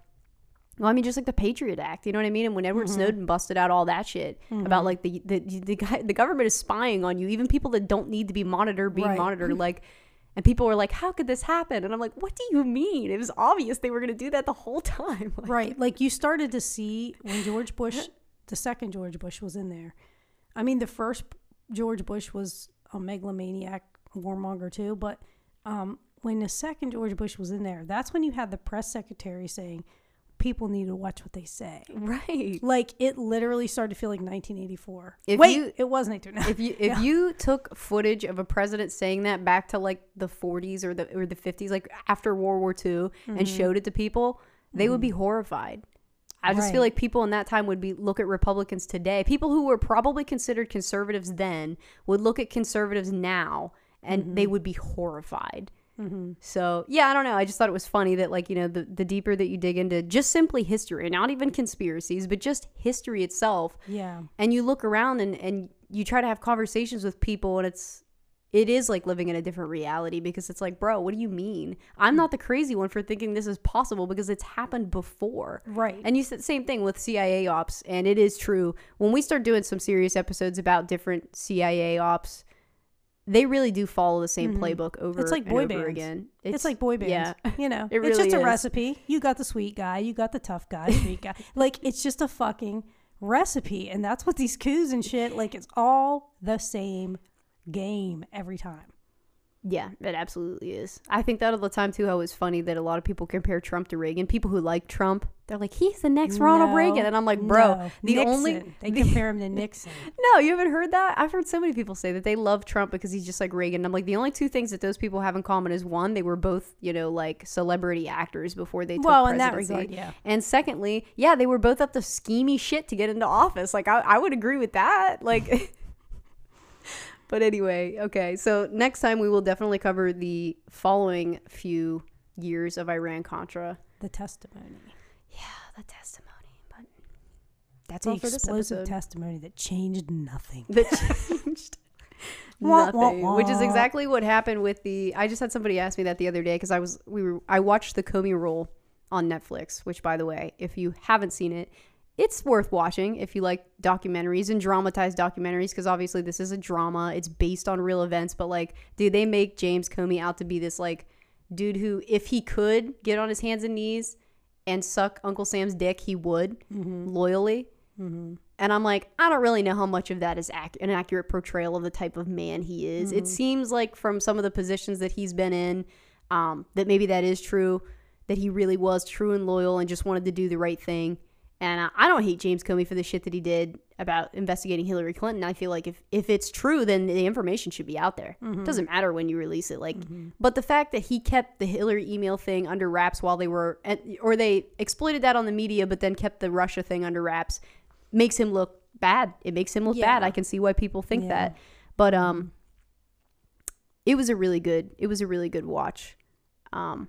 well, I mean, just like the Patriot Act, you know what I mean? And when Edward Mm-hmm. Snowden busted out all that shit about like the the the, guy, the government is spying on you, even people that don't need to be monitored being Right. monitored, *laughs* like. And people were like, "How could this happen?" And I'm like, "What do you mean? It was obvious they were going to do that the whole *laughs* time." Like, Right. Like you started to see when George Bush, *laughs* the second George Bush was in there. I mean, the first George Bush was a megalomaniac, warmonger too. But um, when the second George Bush was in there, that's when you had the press secretary saying, people need to watch what they say. Right. Like it literally started to feel like 1984. If Wait, you- it was 1984. If you if *laughs* you took footage of a president saying that back to like the 40s or the or the 50s, like after World War II, and mm-hmm. showed it to people, they would be mm-hmm. horrified. I just feel like people in that time would be look at Republicans today. People who were probably considered conservatives then would look at conservatives now, and they mm-hmm. would be horrified. Mm-hmm. So yeah, I don't know. I just thought it was funny that like you know the the deeper that you dig into just simply history, not even conspiracies, but just history itself, yeah. and you look around and and you try to have conversations with people and it's it is like living in a different reality because it's like, bro, what do you mean? I'm not the crazy one for thinking this is possible because it's happened before. Right. And you said the same thing with CIA ops, and it is true. When we start doing some serious episodes about different CIA ops, they really do follow the same playbook over Mm-hmm. It's like and boy over bands. again. It's, like boy bands. Yeah. *laughs* You know, It it's just really a recipe. You got the sweet guy, you got the tough guy, *laughs* sweet guy. Like it's just a fucking recipe, and that's what these coups and shit. Like it's all the same game every time. Yeah, mm-hmm. it absolutely is. I think that all the time too. How it's funny that a lot of people compare Trump to Reagan. People who like Trump, they're like, he's the next Ronald No, Reagan, and I'm like, bro, no. the Nixon. only *laughs* they the- compare him to Nixon. *laughs* No, you haven't heard that? I've heard so many people say that they love Trump because he's just like Reagan. I'm like, the only two things that those people have in common is one, they were both, you know, like celebrity actors before they took well, in that regard, yeah. And secondly, yeah, they were both up to schemy shit to get into office. Like, I, I would agree with that. Like, *laughs* but anyway, okay. So next time we will definitely cover the following few years of Iran Contra. The testimony, Yeah, the testimony. But that's the all for this explosive episode. testimony that changed nothing. that *laughs* changed *laughs* Wah, wah, nothing which is exactly what happened with the i just had somebody ask me that the other day because i was we were i watched the comey rule on netflix which by the way if you haven't seen it it's worth watching if you like documentaries and dramatized documentaries because obviously this is a drama. It's based on real events but like dude they make james comey out to be this like dude who if he could get on his hands and knees and suck uncle sam's dick he would mm-hmm. loyally. Mm-hmm. And I'm like, I don't really know how much of that is ac- an accurate portrayal of the type of man he is. It mm-hmm. seems like from some of the positions that he's been in, um, that maybe that is true, that he really was true and loyal and just wanted to do the right thing. And I don't hate James Comey for the shit that he did about investigating Hillary Clinton. I feel like if, if it's true, then the information should be out there. It doesn't matter when you release it. Like, but the fact that he kept the Hillary email thing under wraps while they were, or they exploited that on the media, but then kept the Russia thing under wraps, makes him look bad. It makes him look Yeah. bad. I can see why people think Yeah. that. But um it was a really good it was a really good watch. Um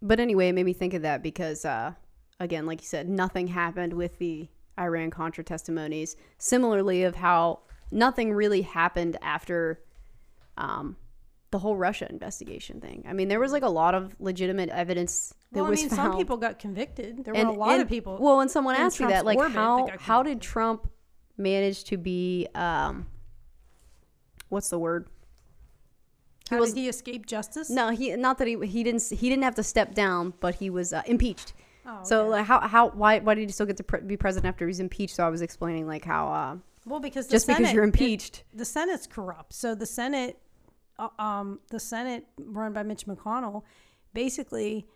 but anyway, it made me think of that because uh again, like you said, nothing happened with the Iran Contra testimonies. Similarly of how nothing really happened after um the whole Russia investigation thing. I mean, there was like a lot of legitimate evidence that Well, I was mean, found. some people got convicted. There were a lot and- of people. Well, when someone asked me that, like orbit that how how did. Trump manage to be um, what's the word? How was- did he escape justice? No, he not that he he didn't he didn't have to step down, but he was uh, impeached. Oh, So like how how why why did he still get to pre- be president after he's impeached? So I was explaining like how uh, well, because the just Senate, because you're it- impeached, the Senate's corrupt. So the Senate, uh, um, the Senate run by Mitch McConnell, basically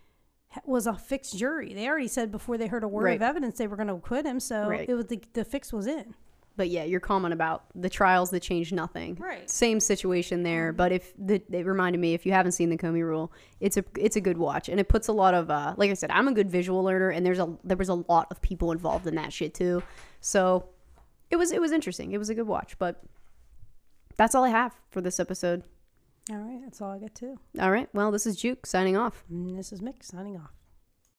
was a fixed jury. They already said before they heard a word Right. of evidence they were going to acquit him. So Right. it was the, the fix was in. But yeah, your comment about the trials that changed nothing. Right. Mm-hmm. Same situation there, but if the it reminded me if you haven't seen the Comey Rule, it's a it's a good watch and it puts a lot of uh like I said, I'm a good visual learner and there's a there was a lot of people involved in that shit too. So it was it was interesting. It was a good watch, but that's all I have for this episode. All right, that's all I got too. All right. Well, this is Juke signing off. And this is Mick signing off.